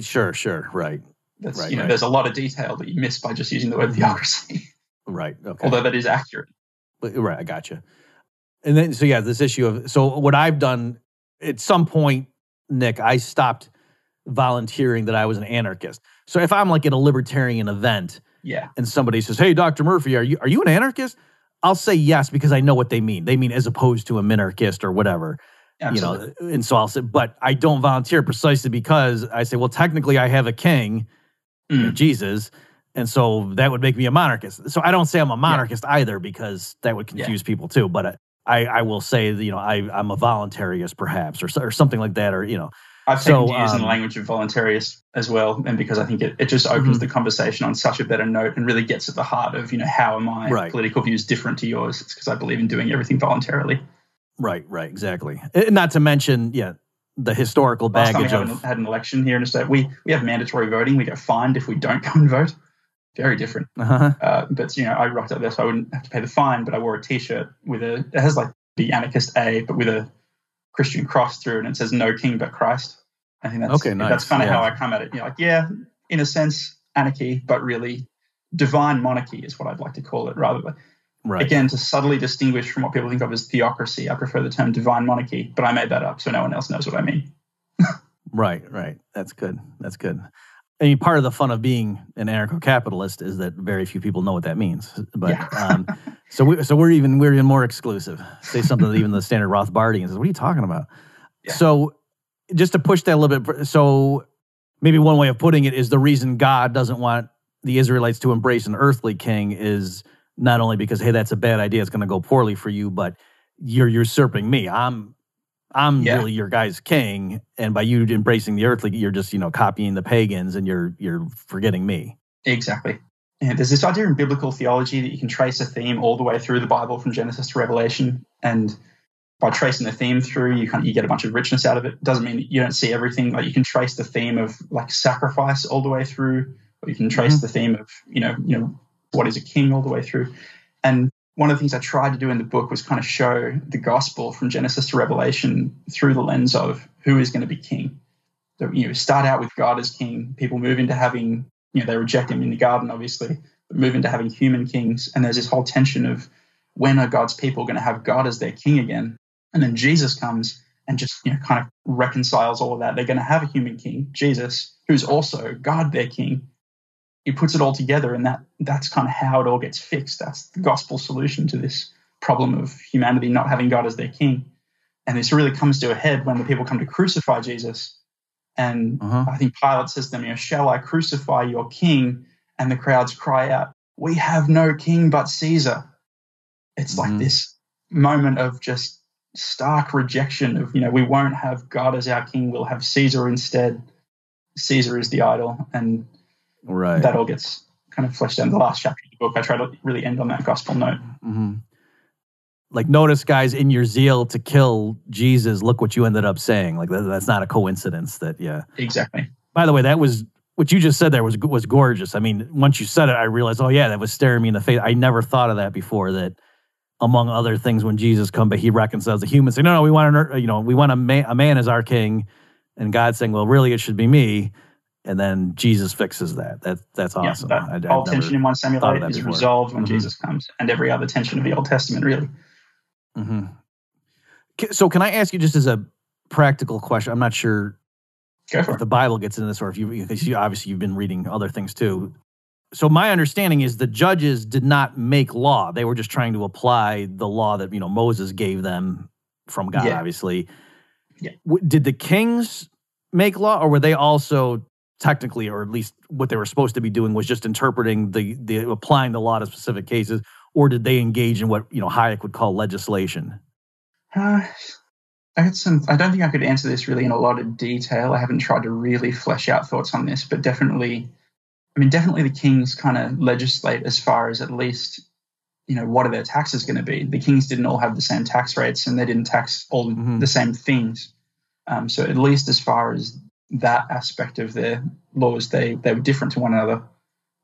Sure. Sure. Right. That's Right, you know, right. there's a lot of detail that you miss by just using the word theocracy, Right. Okay. although that is accurate. Right, I gotcha. And then, so yeah, this issue of so what I've done at some point, Nick, I stopped volunteering that I was an anarchist. So if I'm like at a libertarian event Yeah, and somebody says, "Hey, Dr. Murphy, are you are you an anarchist?" I'll say yes because I know what they mean. They mean as opposed to a minarchist or whatever, absolutely. you know. And so I'll say, but I don't volunteer precisely because I say, well, technically, I have a king, you know, Mm. Jesus. And so that would make me a monarchist. So I don't say I'm a monarchist either because that would Yeah. confuse people too. But I, I will say, you know, I, I'm a voluntarist perhaps or, or something like that. Or, you know, I've So, taken to using um, the language of voluntarist as well, and because I think it, it just opens Mhm. the conversation on such a better note and really gets at the heart of you know how are my Right. political views different to yours? It's because I believe in doing everything voluntarily. right, right, exactly. Not to mention, yeah, the historical Last time we baggage had of, had an election here in Australia, we we have mandatory voting. We get fined if we don't go and vote. Very different. uh-huh, Uh, but you know, I rocked up there, so I wouldn't have to pay the fine. But I wore a T-shirt with a it has like the anarchist A, but with a Christian cross through it, and it says "No King but Christ." I think that's Okay, nice, That's kind of yeah. how I come at it. You know, like yeah, in a sense, anarchy, but really divine monarchy is what I'd like to call it. Rather than right. again to subtly distinguish from what people think of as theocracy, I prefer the term divine monarchy. But I made that up, so no one else knows what I mean. Right, right. That's good. That's good. I mean, part of the fun of being an anarcho-capitalist is that very few people know what that means. But Yeah. um, so we so we're even we're even more exclusive. Say something that even the standard Rothbardian says, "What are you talking about?" Yeah. So just to push that a little bit, so maybe one way of putting it is the reason God doesn't want the Israelites to embrace an earthly king is not only because hey that's a bad idea, it's going to go poorly for you, but you're usurping me. I'm I'm Yeah. really your guy's king, and by you embracing the earthly, you're just you know copying the pagans, and you're you're forgetting me. Exactly. Yeah, there's this idea in biblical theology that you can trace a theme all the way through the Bible from Genesis to Revelation, and by tracing the theme through, you kind of, you get a bunch of richness out of it. Doesn't mean you don't see everything. Like you can trace the theme of like sacrifice all the way through, or you can trace mm-hmm. the theme of you know you know what is a king all the way through. And one of the things I tried to do in the book was kind of show the gospel from Genesis to Revelation through the lens of who is going to be king. So, you know, start out with God as king. People move into having, you know, they reject him in the garden, obviously, but move into having human kings. And there's this whole tension of when are God's people going to have God as their king again? And then Jesus comes and just, you know, kind of reconciles all of that. They're going to have a human king, Jesus, who's also God their king. He puts it all together, and that that's kind of how it all gets fixed. That's the gospel solution to this problem of humanity not having God as their king. And this really comes to a head when the people come to crucify Jesus. And Uh-huh. I think Pilate says to them, you know, Shall I crucify your king? And the crowds cry out, We have no king but Caesar. It's Mhm. like this moment of just stark rejection of, you know, we won't have God as our king, we'll have Caesar instead. Caesar is the idol. And Right. that all gets kind of fleshed out in the last chapter of the book. I try to really end on that gospel note. hmm Like, notice, guys, in your zeal to kill Jesus, look what you ended up saying. Like, that, that's not a coincidence. That, yeah. Exactly. By the way, that was what you just said. There was was gorgeous. I mean, once you said it, I realized, oh yeah, that was staring me in the face. I never thought of that before. That among other things, when Jesus come, but he reconciles the humans. Say, no, no, we want an, you know, we want a man, a man as our king, and God saying, well, really, it should be me. And then Jesus fixes that. That that's awesome. Yeah, I- that I've all tension in 1 Samuel thought 8 that is before. resolved when Mhm. Jesus comes, and every other tension of the Old Testament, really. hmm So, can I ask you just as a practical question? I'm not sure if the Bible gets into this, or if you, because you obviously you've been reading other things too. So my understanding is the judges did not make law; they were just trying to apply the law that you know Moses gave them from God. Yeah. Obviously, Yeah. W- Did the kings make law, or were they also technically, or at least what they were supposed to be doing, was just interpreting the the applying the law to specific cases, or did they engage in what you know Hayek would call legislation? Uh, I had some. I don't think I could answer this really in a lot of detail. I haven't tried to really flesh out thoughts on this, but definitely, I mean, definitely the kings kind of legislate as far as at least you know, what are their taxes going to be? The kings didn't all have the same tax rates and they didn't tax all Mhm. the same things. Um, so at least as far as that aspect of their laws, they they were different to one another.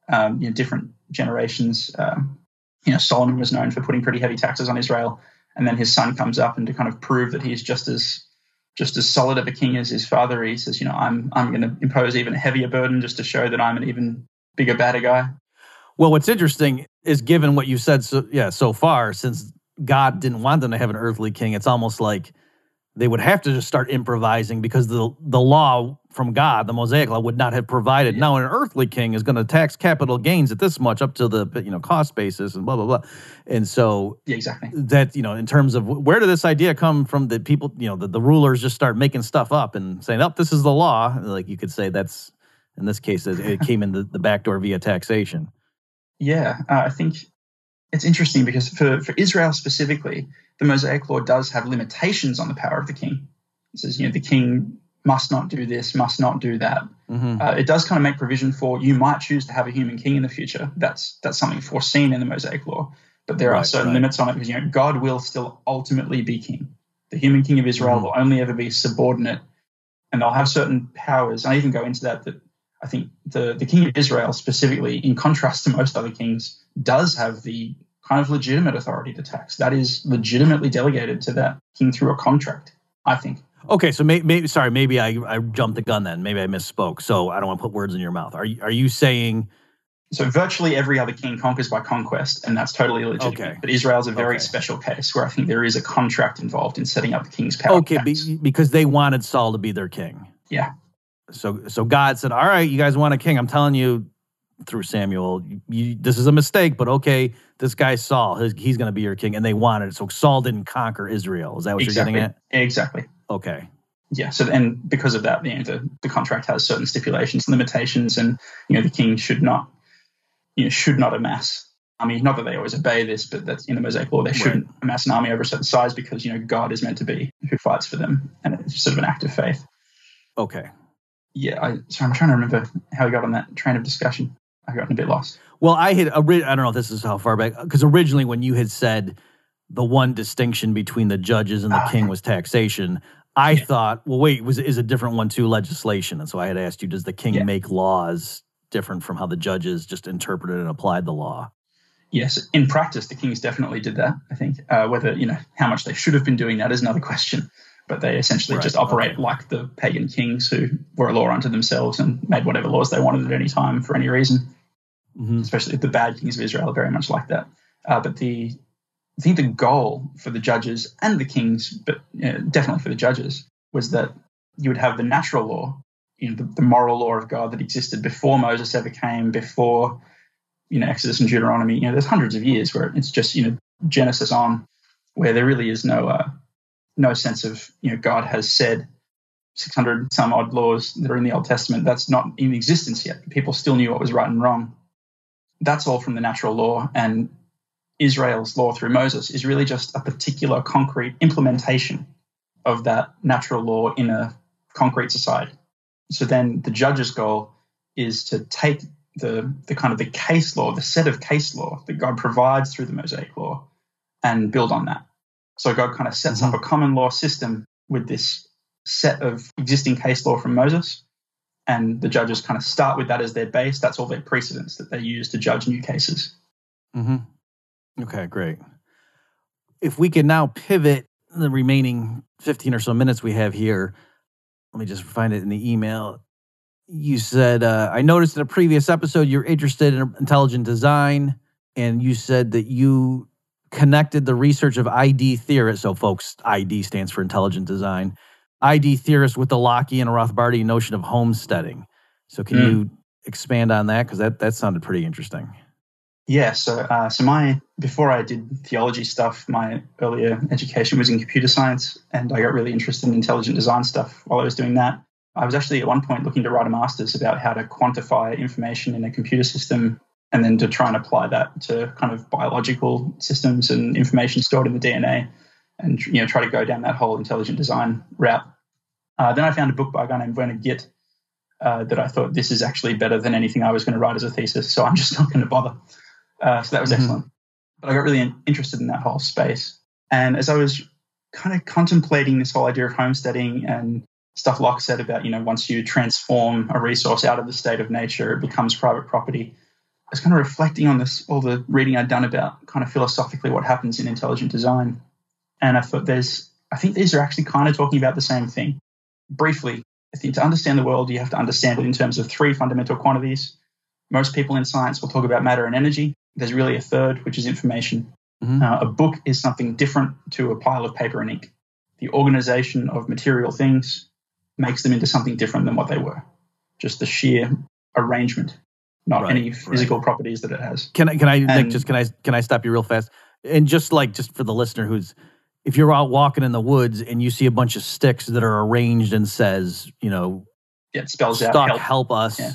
Um, you know, different generations. Um, you know, Solomon was known for putting pretty heavy taxes on Israel, and then his son comes up and to kind of prove that he's just as just as solid of a king as his father. He says, you know, I'm I'm going to impose even a heavier burden just to show that I'm an even bigger, badder guy. Well, what's interesting is given what you said, so yeah, so far, since God didn't want them to have an earthly king, it's almost like they would have to just start improvising because the the law from God, the Mosaic law, would not have provided. Yeah. Now, an earthly king is going to tax capital gains at this much up to the you know cost basis and blah blah blah, and so Yeah, exactly. that you know in terms of where did this idea come from that people you know the, the rulers just start making stuff up and saying oh this is the law like you could say that's in this case it, came in the, the back door via taxation Yeah, uh, I think it's interesting because for, for Israel specifically, the Mosaic Law does have limitations on the power of the king. It says, you know, the king must not do this, must not do that. mm-hmm. Uh, it does kind of make provision for you might choose to have a human king in the future. That's that's something foreseen in the Mosaic Law, but there are certain right. limits on it because you know God will still ultimately be king. The human king of Israel Mhm. will only ever be subordinate, and they'll have certain powers. I even go into that that I think the the king of Israel specifically, in contrast to most other kings, does have the kind of legitimate authority to tax. That is legitimately delegated to that king through a contract. I think. Okay, so maybe, maybe sorry, maybe I, I jumped the gun then. Maybe I misspoke. So I don't want to put words in your mouth. Are you are you saying So virtually every other king conquers by conquest, and that's totally illegitimate. Okay. But Israel's a very Okay. special case where I think there is a contract involved in setting up the king's power. okay be, because they wanted Saul to be their king? Yeah. So so God said, "All right, you guys want a king. I'm telling you through Samuel, you, this is a mistake, but okay, this guy Saul, his, he's going to be your king." And they wanted it. So Saul didn't conquer Israel. Is that what exactly. you're getting at? Exactly. Okay. Yeah. So and because of that, you know, the, the contract has certain stipulations, and limitations, and you know the king should not, you know, should not amass. I mean, not that they always obey this, but that's in the Mosaic law. They shouldn't amass an army over a certain size because you know God is meant to be who fights for them, and it's sort of an act of faith. Okay. Yeah. I, so I'm trying to remember how we got on that train of discussion. I got a bit lost. Well, I had I don't know if this is how far back because originally when you had said the one distinction between the judges and the Ah, king was taxation, I Yeah. thought, well, wait, was is a different one too legislation? And so I had asked you, does the king Yeah. make laws different from how the judges just interpreted and applied the law? Yes, in practice, the kings definitely did that. I think uh, whether you know how much they should have been doing that is another question. But they essentially Right, just operate okay. like the pagan kings who were a law unto themselves and made whatever laws they wanted at any time for any reason. Mhm. Especially the bad kings of Israel are very much like that. Uh, but the I think the goal for the judges and the kings, but uh, definitely for the judges, was that you would have the natural law, you know, the, the moral law of God that existed before Moses ever came, before you know Exodus and Deuteronomy. You know, there's hundreds of years where it's just you know Genesis on, where there really is no uh, no sense of you know God has said 600 some odd laws that are in the Old Testament. That's not in existence yet. People still knew what was right and wrong. That's all from the natural law, and Israel's law through Moses is really just a particular concrete implementation of that natural law in a concrete society. So then the judge's goal is to take the, the kind of the case law, the set of case law that God provides through the Mosaic law and build on that. So God kind of sets up mm-hmm. a common law system with this set of existing case law from Moses. And the judges kind of start with that as their base. That's all their precedents that they use to judge new cases. Mm-hmm. Okay, great. If we can now pivot the remaining 15 or so minutes we have here, let me just find it in the email. You said, uh, I noticed in a previous episode you're interested in intelligent design, and you said that you connected the research of ID theorists. So, folks, ID stands for intelligent design. ID theorists with the Lockean and Rothbardian notion of homesteading. So, can Mm. you expand on that? Because that, that sounded pretty interesting. Yeah, so uh, so my before I did theology stuff, my earlier education was in computer science, and I got really interested in intelligent design stuff while I was doing that. I was actually at one point looking to write a master's about how to quantify information in a computer system, and then to try and apply that to kind of biological systems and information stored in the DNA, and you know try to go down that whole intelligent design route. Uh, then I found a book by a guy named Werner Gitt uh, that I thought this is actually better than anything I was going to write as a thesis, so I'm just not going to bother. Uh, so that was Mhm. excellent. But I got really interested in that whole space. And as I was kind of contemplating this whole idea of homesteading and stuff Locke said about, you know, once you transform a resource out of the state of nature, it becomes private property. I was kind of reflecting on this, all the reading I'd done about kind of philosophically what happens in intelligent design. And I thought there's, I think these are actually kind of talking about the same thing. Briefly, I think to understand the world, you have to understand it in terms of three fundamental quantities. Most people in science will talk about matter and energy. There's really a third, which is information. Mm-hmm. Uh, a book is something different to a pile of paper and ink. The organization of material things makes them into something different than what they were. Just the sheer arrangement, not right, any physical right. properties that it has. Can I? Can I? And, Nick, just can I? Can I stop you real fast? And just like just for the listener who's, if you're out walking in the woods and you see a bunch of sticks that are arranged and says, you know, yeah, it spells out help, help us. Yeah.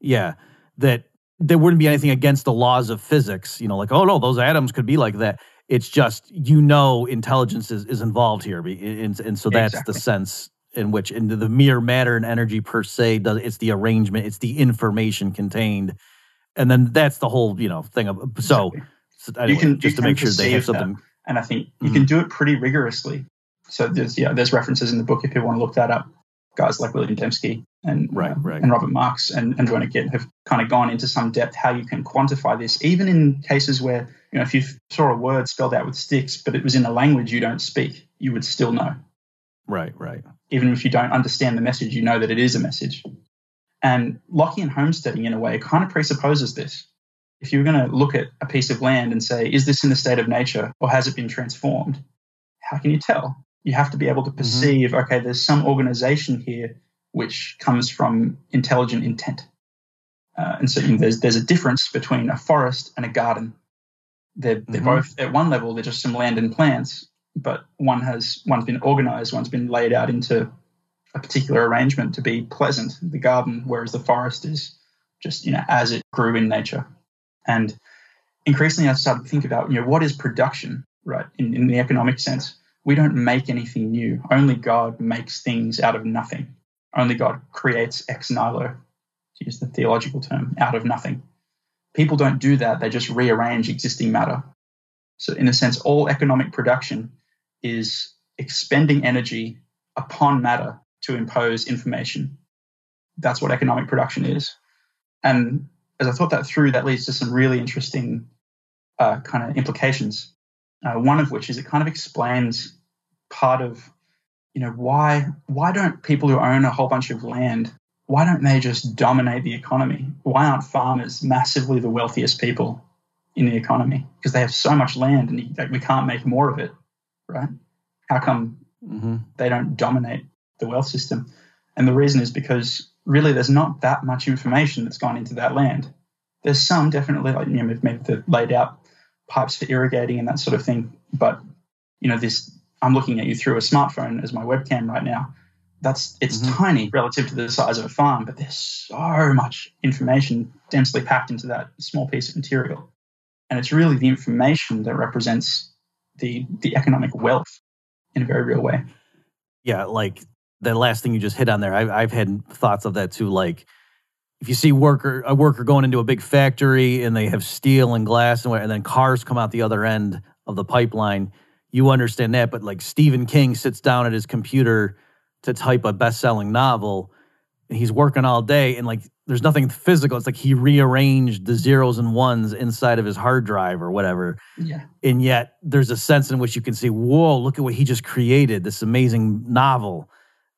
yeah, that there wouldn't be anything against the laws of physics. You know, like oh no, those atoms could be like that. It's just you know intelligence is, is involved here, and, and so that's exactly. the sense in which into the mere matter and energy per se does it's the arrangement it's the information contained and then that's the whole you know thing of so, so anyway, you can just to make sure they have something. And i think you mm-hmm. can do it pretty rigorously so there's yeah there's references in the book if you want to look that up guys like william dembski and right, uh, right. and robert marks and, and Werner Gitt have kind of gone into some depth how you can quantify this even in cases where you know if you saw a word spelled out with sticks but it was in a language you don't speak you would still know Right, right. Even if you don't understand the message, you know that it is a message. And Lockean homesteading, in a way, kind of presupposes this. If you're going to look at a piece of land and say, is this in the state of nature or has it been transformed? How can you tell? You have to be able to mm-hmm. perceive, mm-hmm. okay, there's some organization here which comes from intelligent intent. Uh, and so you know, there's, there's a difference between a forest and a garden. They're, they're mm-hmm. both, at one level, they're just some land and plants but one has one's been organized, one's been laid out into a particular arrangement to be pleasant, the garden, whereas the forest is just, you know, as it grew in nature. And increasingly I started to think about, you know, what is production, right? In, in the economic sense. We don't make anything new. Only God makes things out of nothing. Only God creates ex nihilo, to use the theological term, out of nothing. People don't do that. They just rearrange existing matter. So, in a sense, all economic production is expending energy upon matter to impose information. That's what economic production is. And as I thought that through, that leads to some really interesting uh, kind of implications. Uh, one of which is it kind of explains part of, you know, why why don't people who own a whole bunch of land why don't they just dominate the economy? Why aren't farmers massively the wealthiest people in the economy? Because they have so much land and we can't make more of it right? How come mm-hmm. they don't dominate the wealth system? And the reason is because really there's not that much information that's gone into that land. There's some definitely, like, you know, maybe they've laid out pipes for irrigating and that sort of thing. But, you know, this, I'm looking at you through a smartphone as my webcam right now. That's, it's mm-hmm. tiny relative to the size of a farm, but there's so much information densely packed into that small piece of material. And it's really the information that represents the the economic wealth in a very real way. Yeah, like the last thing you just hit on there, I, I've had thoughts of that too. Like if you see worker a worker going into a big factory and they have steel and glass and, and then cars come out the other end of the pipeline, you understand that. But like Stephen King sits down at his computer to type a best-selling novel, and he's working all day, and like there's nothing physical. It's like he rearranged the zeros and ones inside of his hard drive or whatever. Yeah. And yet there's a sense in which you can see, whoa, look at what he just created, this amazing novel.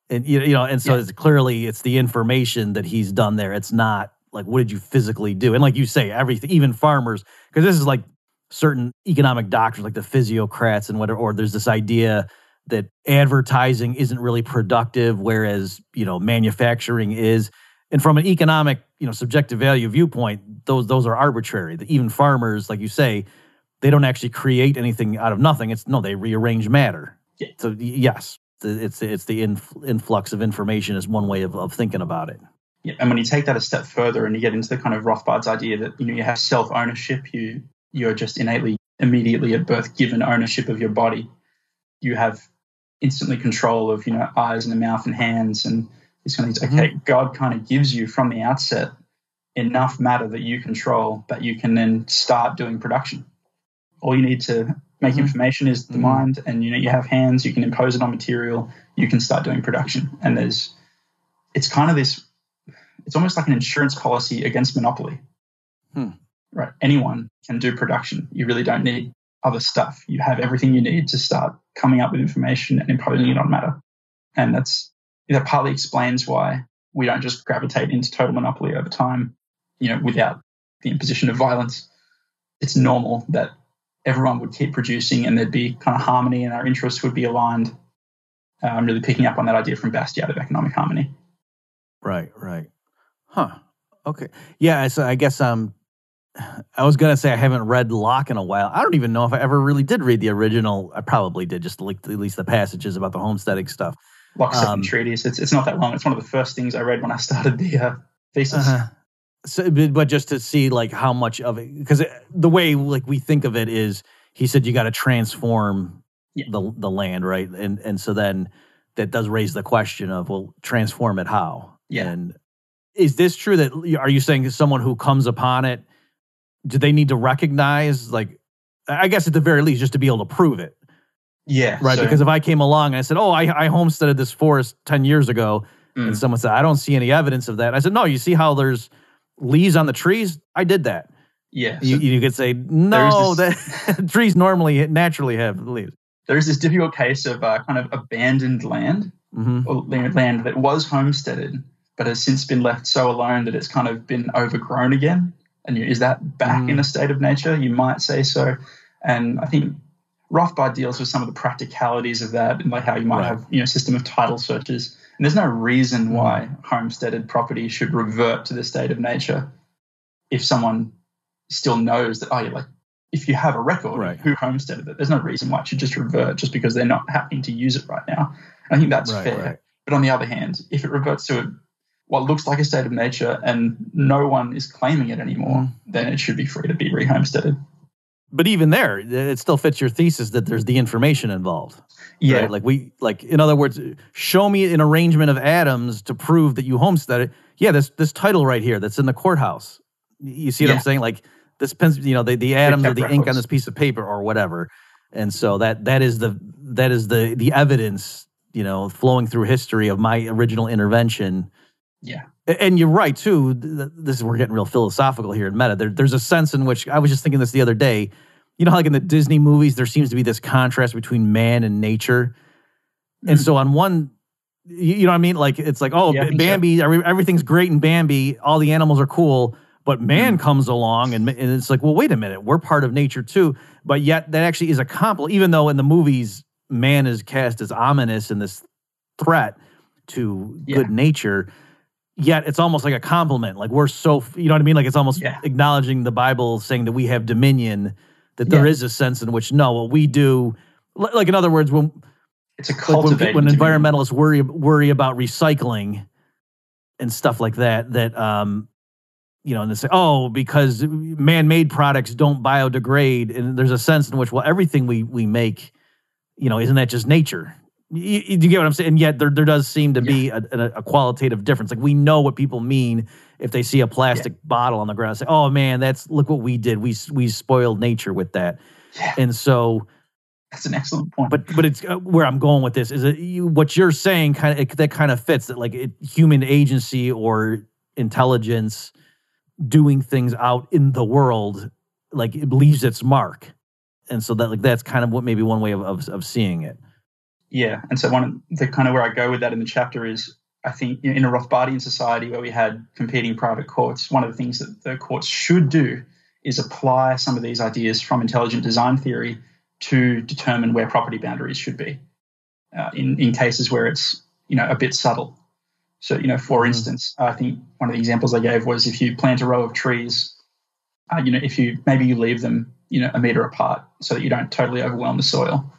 And you know, and so yeah. it's clearly it's the information that he's done there. It's not like what did you physically do? And like you say, everything, even farmers, because this is like certain economic doctrines, like the physiocrats and whatever, or there's this idea that advertising isn't really productive, whereas you know manufacturing is and from an economic, you know, subjective value viewpoint, those those are arbitrary. Even farmers, like you say, they don't actually create anything out of nothing. It's no, they rearrange matter. So yes, it's it's the influx of information is one way of, of thinking about it. Yeah, and when you take that a step further and you get into the kind of Rothbard's idea that you know you have self ownership, you you're just innately immediately at birth given ownership of your body. You have instantly control of you know eyes and the mouth and hands and these kind of things. Okay, mm-hmm. God kind of gives you from the outset enough matter that you control that you can then start doing production. All you need to make Mhm. information is the Mhm. mind, and you know you have hands. You can impose it on material. You can start doing production, and there's it's kind of this. It's almost like an insurance policy against monopoly. Hmm. Right? Anyone can do production. You really don't need other stuff. You have everything you need to start coming up with information and imposing it on matter, and that's that partly explains why we don't just gravitate into total monopoly over time. You know, without the imposition of violence, it's normal that everyone would keep producing and there'd be kind of harmony and our interests would be aligned. Uh, I'm really picking up on that idea from Bastiat of economic harmony. Right, right. Huh. Okay. Yeah, so I guess um I was gonna say I haven't read Locke in a while. I don't even know if I ever really did read the original. I probably did, just like at least the passages about the homesteading stuff. Locke's Um, treatise. It's, it's not that long. It's one of the first things I read when I started the uh, thesis. Uh-huh. So, but just to see like how much of it, because the way like we think of it is, he said you got to transform Yeah. the the land, right? And and so then that does raise the question of well, transform it how? Yeah. And is this true that are you saying someone who comes upon it, do they need to recognize like? I guess at the very least, just to be able to prove it, Yeah. right? so- because if I came along and I said, "Oh, I, I homesteaded this forest ten years ago," Mm. and someone said, "I don't see any evidence of that," I said, "No, you see how there's leaves on the trees? I did that." yeah. You, you could say, "No, this- that trees normally naturally have leaves." there is this difficult case of uh, kind of abandoned land hmm or land that was homesteaded but has since been left so alone that it's kind of been overgrown again. And you- is that back Mm. in a state of nature? You might say so. And I think Rothbard deals with some of the practicalities of that and like how you might Right. have you know system of title searches. And there's no reason Mm. why homesteaded property should revert to the state of nature if someone still knows that oh yeah like if you have a record Right. who homesteaded it, there's no reason why it should just revert just because they're not happening to use it right now. I think that's Right, fair. right. But on the other hand, if it reverts to what looks like a state of nature and no one is claiming it anymore, Mm. then it should be free to be rehomesteaded. But even there, it still fits your thesis that there's the information involved. Yeah, right? Like we like in other words, show me an arrangement of atoms to prove that you homesteaded. Yeah, this this title right here that's in the courthouse. You see what I'm saying? Like this pens, you know, the, the atoms or kept the ink on this piece of paper or whatever. And so that that is the that is the the evidence, you know, flowing through history of my original intervention. yeah, And you're right too. th- th- This is we're getting real philosophical here in meta. There, there's a sense in which I was just thinking this the other day. You know, like in the Disney movies, there seems to be this contrast between man and nature. And Mm. so on one, you, know what I mean? Like it's like, oh, Yeah, I B- so. Bambi, every, everything's great in Bambi. All the animals are cool, but man Mm. comes along and, and it's like, well, wait a minute, we're part of nature too. But yet that actually is a compliment, even though in the movies, man is cast as ominous and this threat to Yeah. good nature. Yet it's almost like a compliment. Like we're so, you know what I mean? Like it's almost Yeah. acknowledging the Bible, saying that we have dominion. That there Yeah. is a sense in which no, what we do, like in other words, when it's a like when, when environmentalists worry worry about recycling and stuff like that, that um, you know, and they say, oh, because man-made products don't biodegrade, and there's a sense in which, well, everything we we make, you know, isn't that just nature? You, you get what I'm saying? And yet there there does seem to be a, a, a qualitative difference. Like we know what people mean if they see a plastic bottle on the ground. Say, oh man, that's look what we did. We we spoiled nature with that. Yeah. And so That's an excellent point. but but it's uh, where I'm going with this is that you, what you're saying kind of that kind of fits that like it, human agency or intelligence doing things out in the world like it leaves its mark, and so that like that's kind of what maybe one way of of, of seeing it. Yeah, and so one of the kind of where I go with that in the chapter is I think in a Rothbardian society where we had competing private courts, one of the things that the courts should do is apply some of these ideas from intelligent design theory to determine where property boundaries should be uh, in in cases where it's you know a bit subtle. So you know, for Mhm. instance, I think one of the examples I gave was if you plant a row of trees, uh, you know, if you maybe you leave them you know a meter apart so that you don't totally overwhelm the soil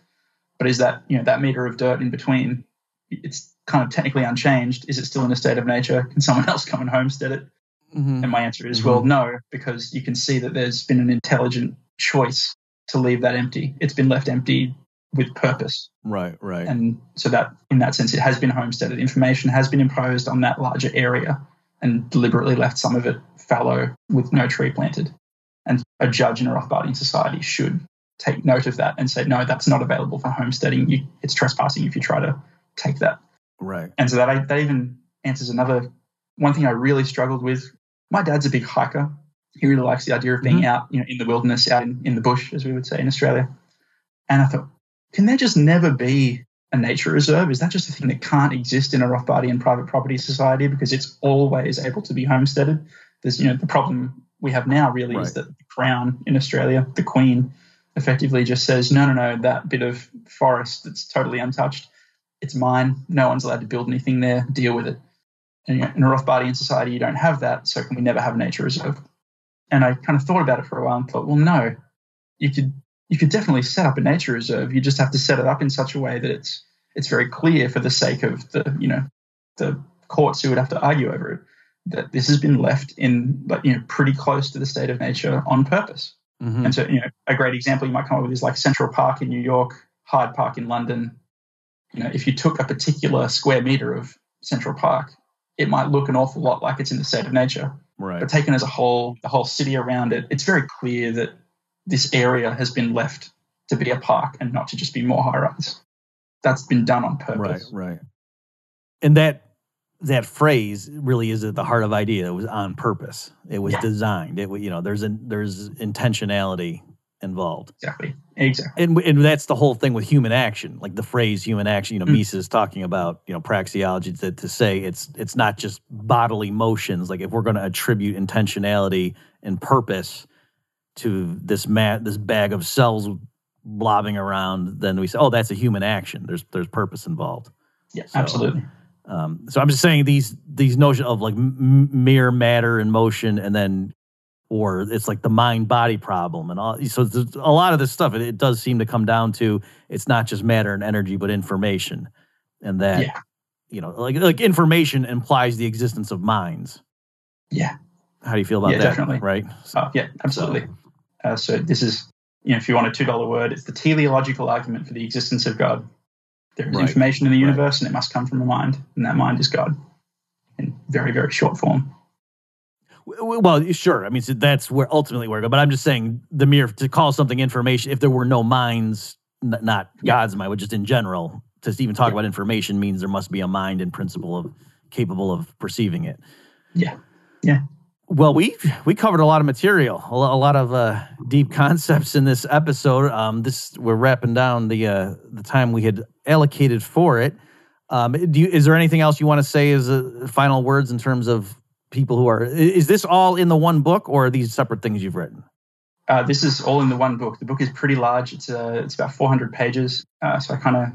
but is that you know that meter of dirt in between it's kind of technically unchanged. Is it still in a state of nature? Can someone else come and homestead it? Mm-hmm. and my answer is Mhm. well no because you can see that there's been an intelligent choice to leave that empty. It's been left empty with purpose. Right, right. and so that in that sense it has been homesteaded. Information has been imposed on that larger area and deliberately left some of it fallow with no tree planted. And a judge in a rothbardian society should take note of that and say, no, that's not available for homesteading. You, it's trespassing if you try to take that. Right. And so that, that even answers another one thing I really struggled with. My dad's a big hiker. He really likes the idea of being Mhm. out, you know, in the wilderness, out in, in the bush, as we would say in Australia. And I thought, can there just never be a nature reserve? Is that just a thing that can't exist in a Rothbardian private property society because it's always able to be homesteaded? There's, you know, the problem we have now really is that the Crown in Australia, the Queen, effectively just says, no, no, no, that bit of forest that's totally untouched, it's mine. No one's allowed to build anything there. Deal with it. And in a Rothbardian society, you don't have that. So can we never have a nature reserve? And I kind of thought about it for a while and thought, well, no, you could you could definitely set up a nature reserve. You just have to set it up in such a way that it's it's very clear for the sake of the you know the courts who would have to argue over it that this has been left in you know pretty close to the state of nature on purpose. Mhm. And so, you know, a great example you might come up with is like Central Park in New York, Hyde Park in London. You know, if you took a particular square meter of Central Park, it might look an awful lot like it's in the state of nature. Right. But taken as a whole, the whole city around it, it's very clear that this area has been left to be a park and not to just be more high rise. That's been done on purpose. Right, right. And that that phrase really is at the heart of idea. It was on purpose. It was Yeah. designed. It you know there's a, there's intentionality involved. Exactly. Exactly. And and that's the whole thing with human action. Like the phrase human action, you know, Mm. Mises talking about, you know, praxeology to, to say it's it's not just bodily motions. Like if we're going to attribute intentionality and purpose to this mat this bag of cells blobbing around, then we say, oh, that's a human action. There's there's purpose involved. Yeah, So- absolutely. Um, so I'm just saying these these notion of like m- mere matter and motion, and then or it's like the mind body problem and all. So a lot of this stuff. It, it does seem to come down to it's not just matter and energy, but information, and that Yeah. you know, like like information implies the existence of minds. Yeah. How do you feel about Yeah, that? definitely. Right. So, Oh, yeah, absolutely. Uh, so this is, you know, if you want a two dollar word, it's the teleological argument for the existence of God. There is Right. information in the Right. universe, and it must come from a mind, and that mind is God. In very, very short form. W- w- Well, sure. I mean, so that's where ultimately where I go. But I'm just saying the mere to call something information. If there were no minds, n- not Yeah. God's mind, but just in general, to even talk Yeah. about information means there must be a mind in principle of capable of perceiving it. Yeah. Yeah. Well, we we covered a lot of material, a a lot of uh, deep concepts in this episode. Um, this we're wrapping down the uh, the time we had allocated for it. Um, do you, is there anything else you want to say as uh, final words in terms of people who are? Is this all in the one book, or are these separate things you've written? Uh, this is all in the one book. The book is pretty large. It's uh, it's about 400 pages. Uh, so I kind of,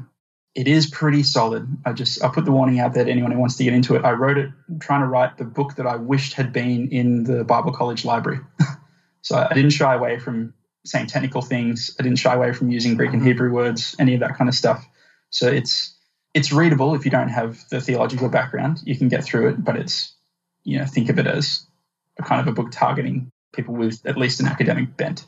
it is pretty solid. I just I put the warning out there to anyone who wants to get into it. I wrote it trying to write the book that I wished had been in the Bible College library. so I didn't shy away from saying technical things. I didn't shy away from using Greek and Hebrew words, any of that kind of stuff. So it's it's readable if you don't have the theological background. You can get through it, but it's you know think of it as a kind of a book targeting people with at least an academic bent.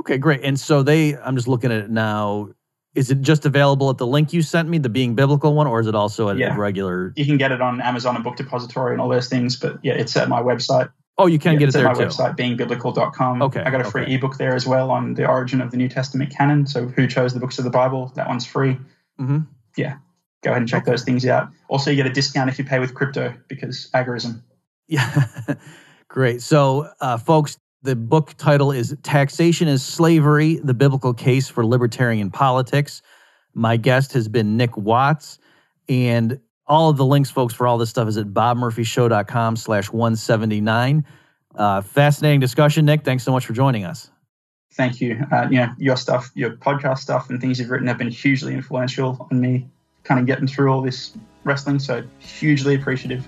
Okay, great. And so they, I'm just looking at it now. Is it just available at the link you sent me, the Being Biblical one, or is it also at Yeah. a regular? You can get it on Amazon and Book Depository and all those things, but yeah, it's at my website. Oh, you can Yeah, get it there at my too. website, beingbiblical.com. Okay, I got a free okay. ebook there as well on the origin of the New Testament canon. So who chose the books of the Bible? That one's free. Hmm Yeah, Go ahead and check Okay. those things out. Also, you get a discount if you pay with crypto because agorism. Yeah, great. So, uh, folks, the book title is "Taxation is Slavery: The Biblical Case for Libertarian Politics." My guest has been Nick Watts, and all of the links, folks, for all this stuff is at bobmurphyshow.com slash 179. Uh, fascinating discussion, Nick. Thanks so much for joining us. Thank you. Uh, you know, your stuff, your podcast stuff, and things you've written have been hugely influential on me, kind of getting through all this wrestling. So hugely appreciative.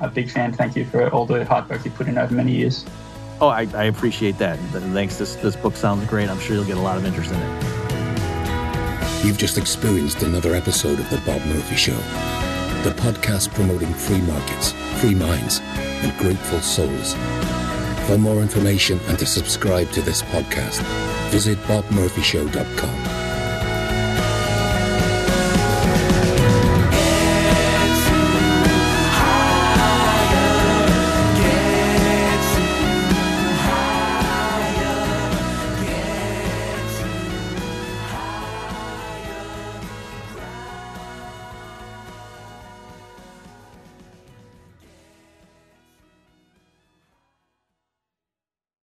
A big fan. Thank you for all the hard work you put in over many years. Oh, I, I appreciate that. Thanks. This, this book sounds great. I'm sure you'll get a lot of interest in it. You've just experienced another episode of The Bob Murphy Show, the podcast promoting free markets, free minds, and grateful souls. For more information and to subscribe to this podcast, visit bobmurphyshow.com.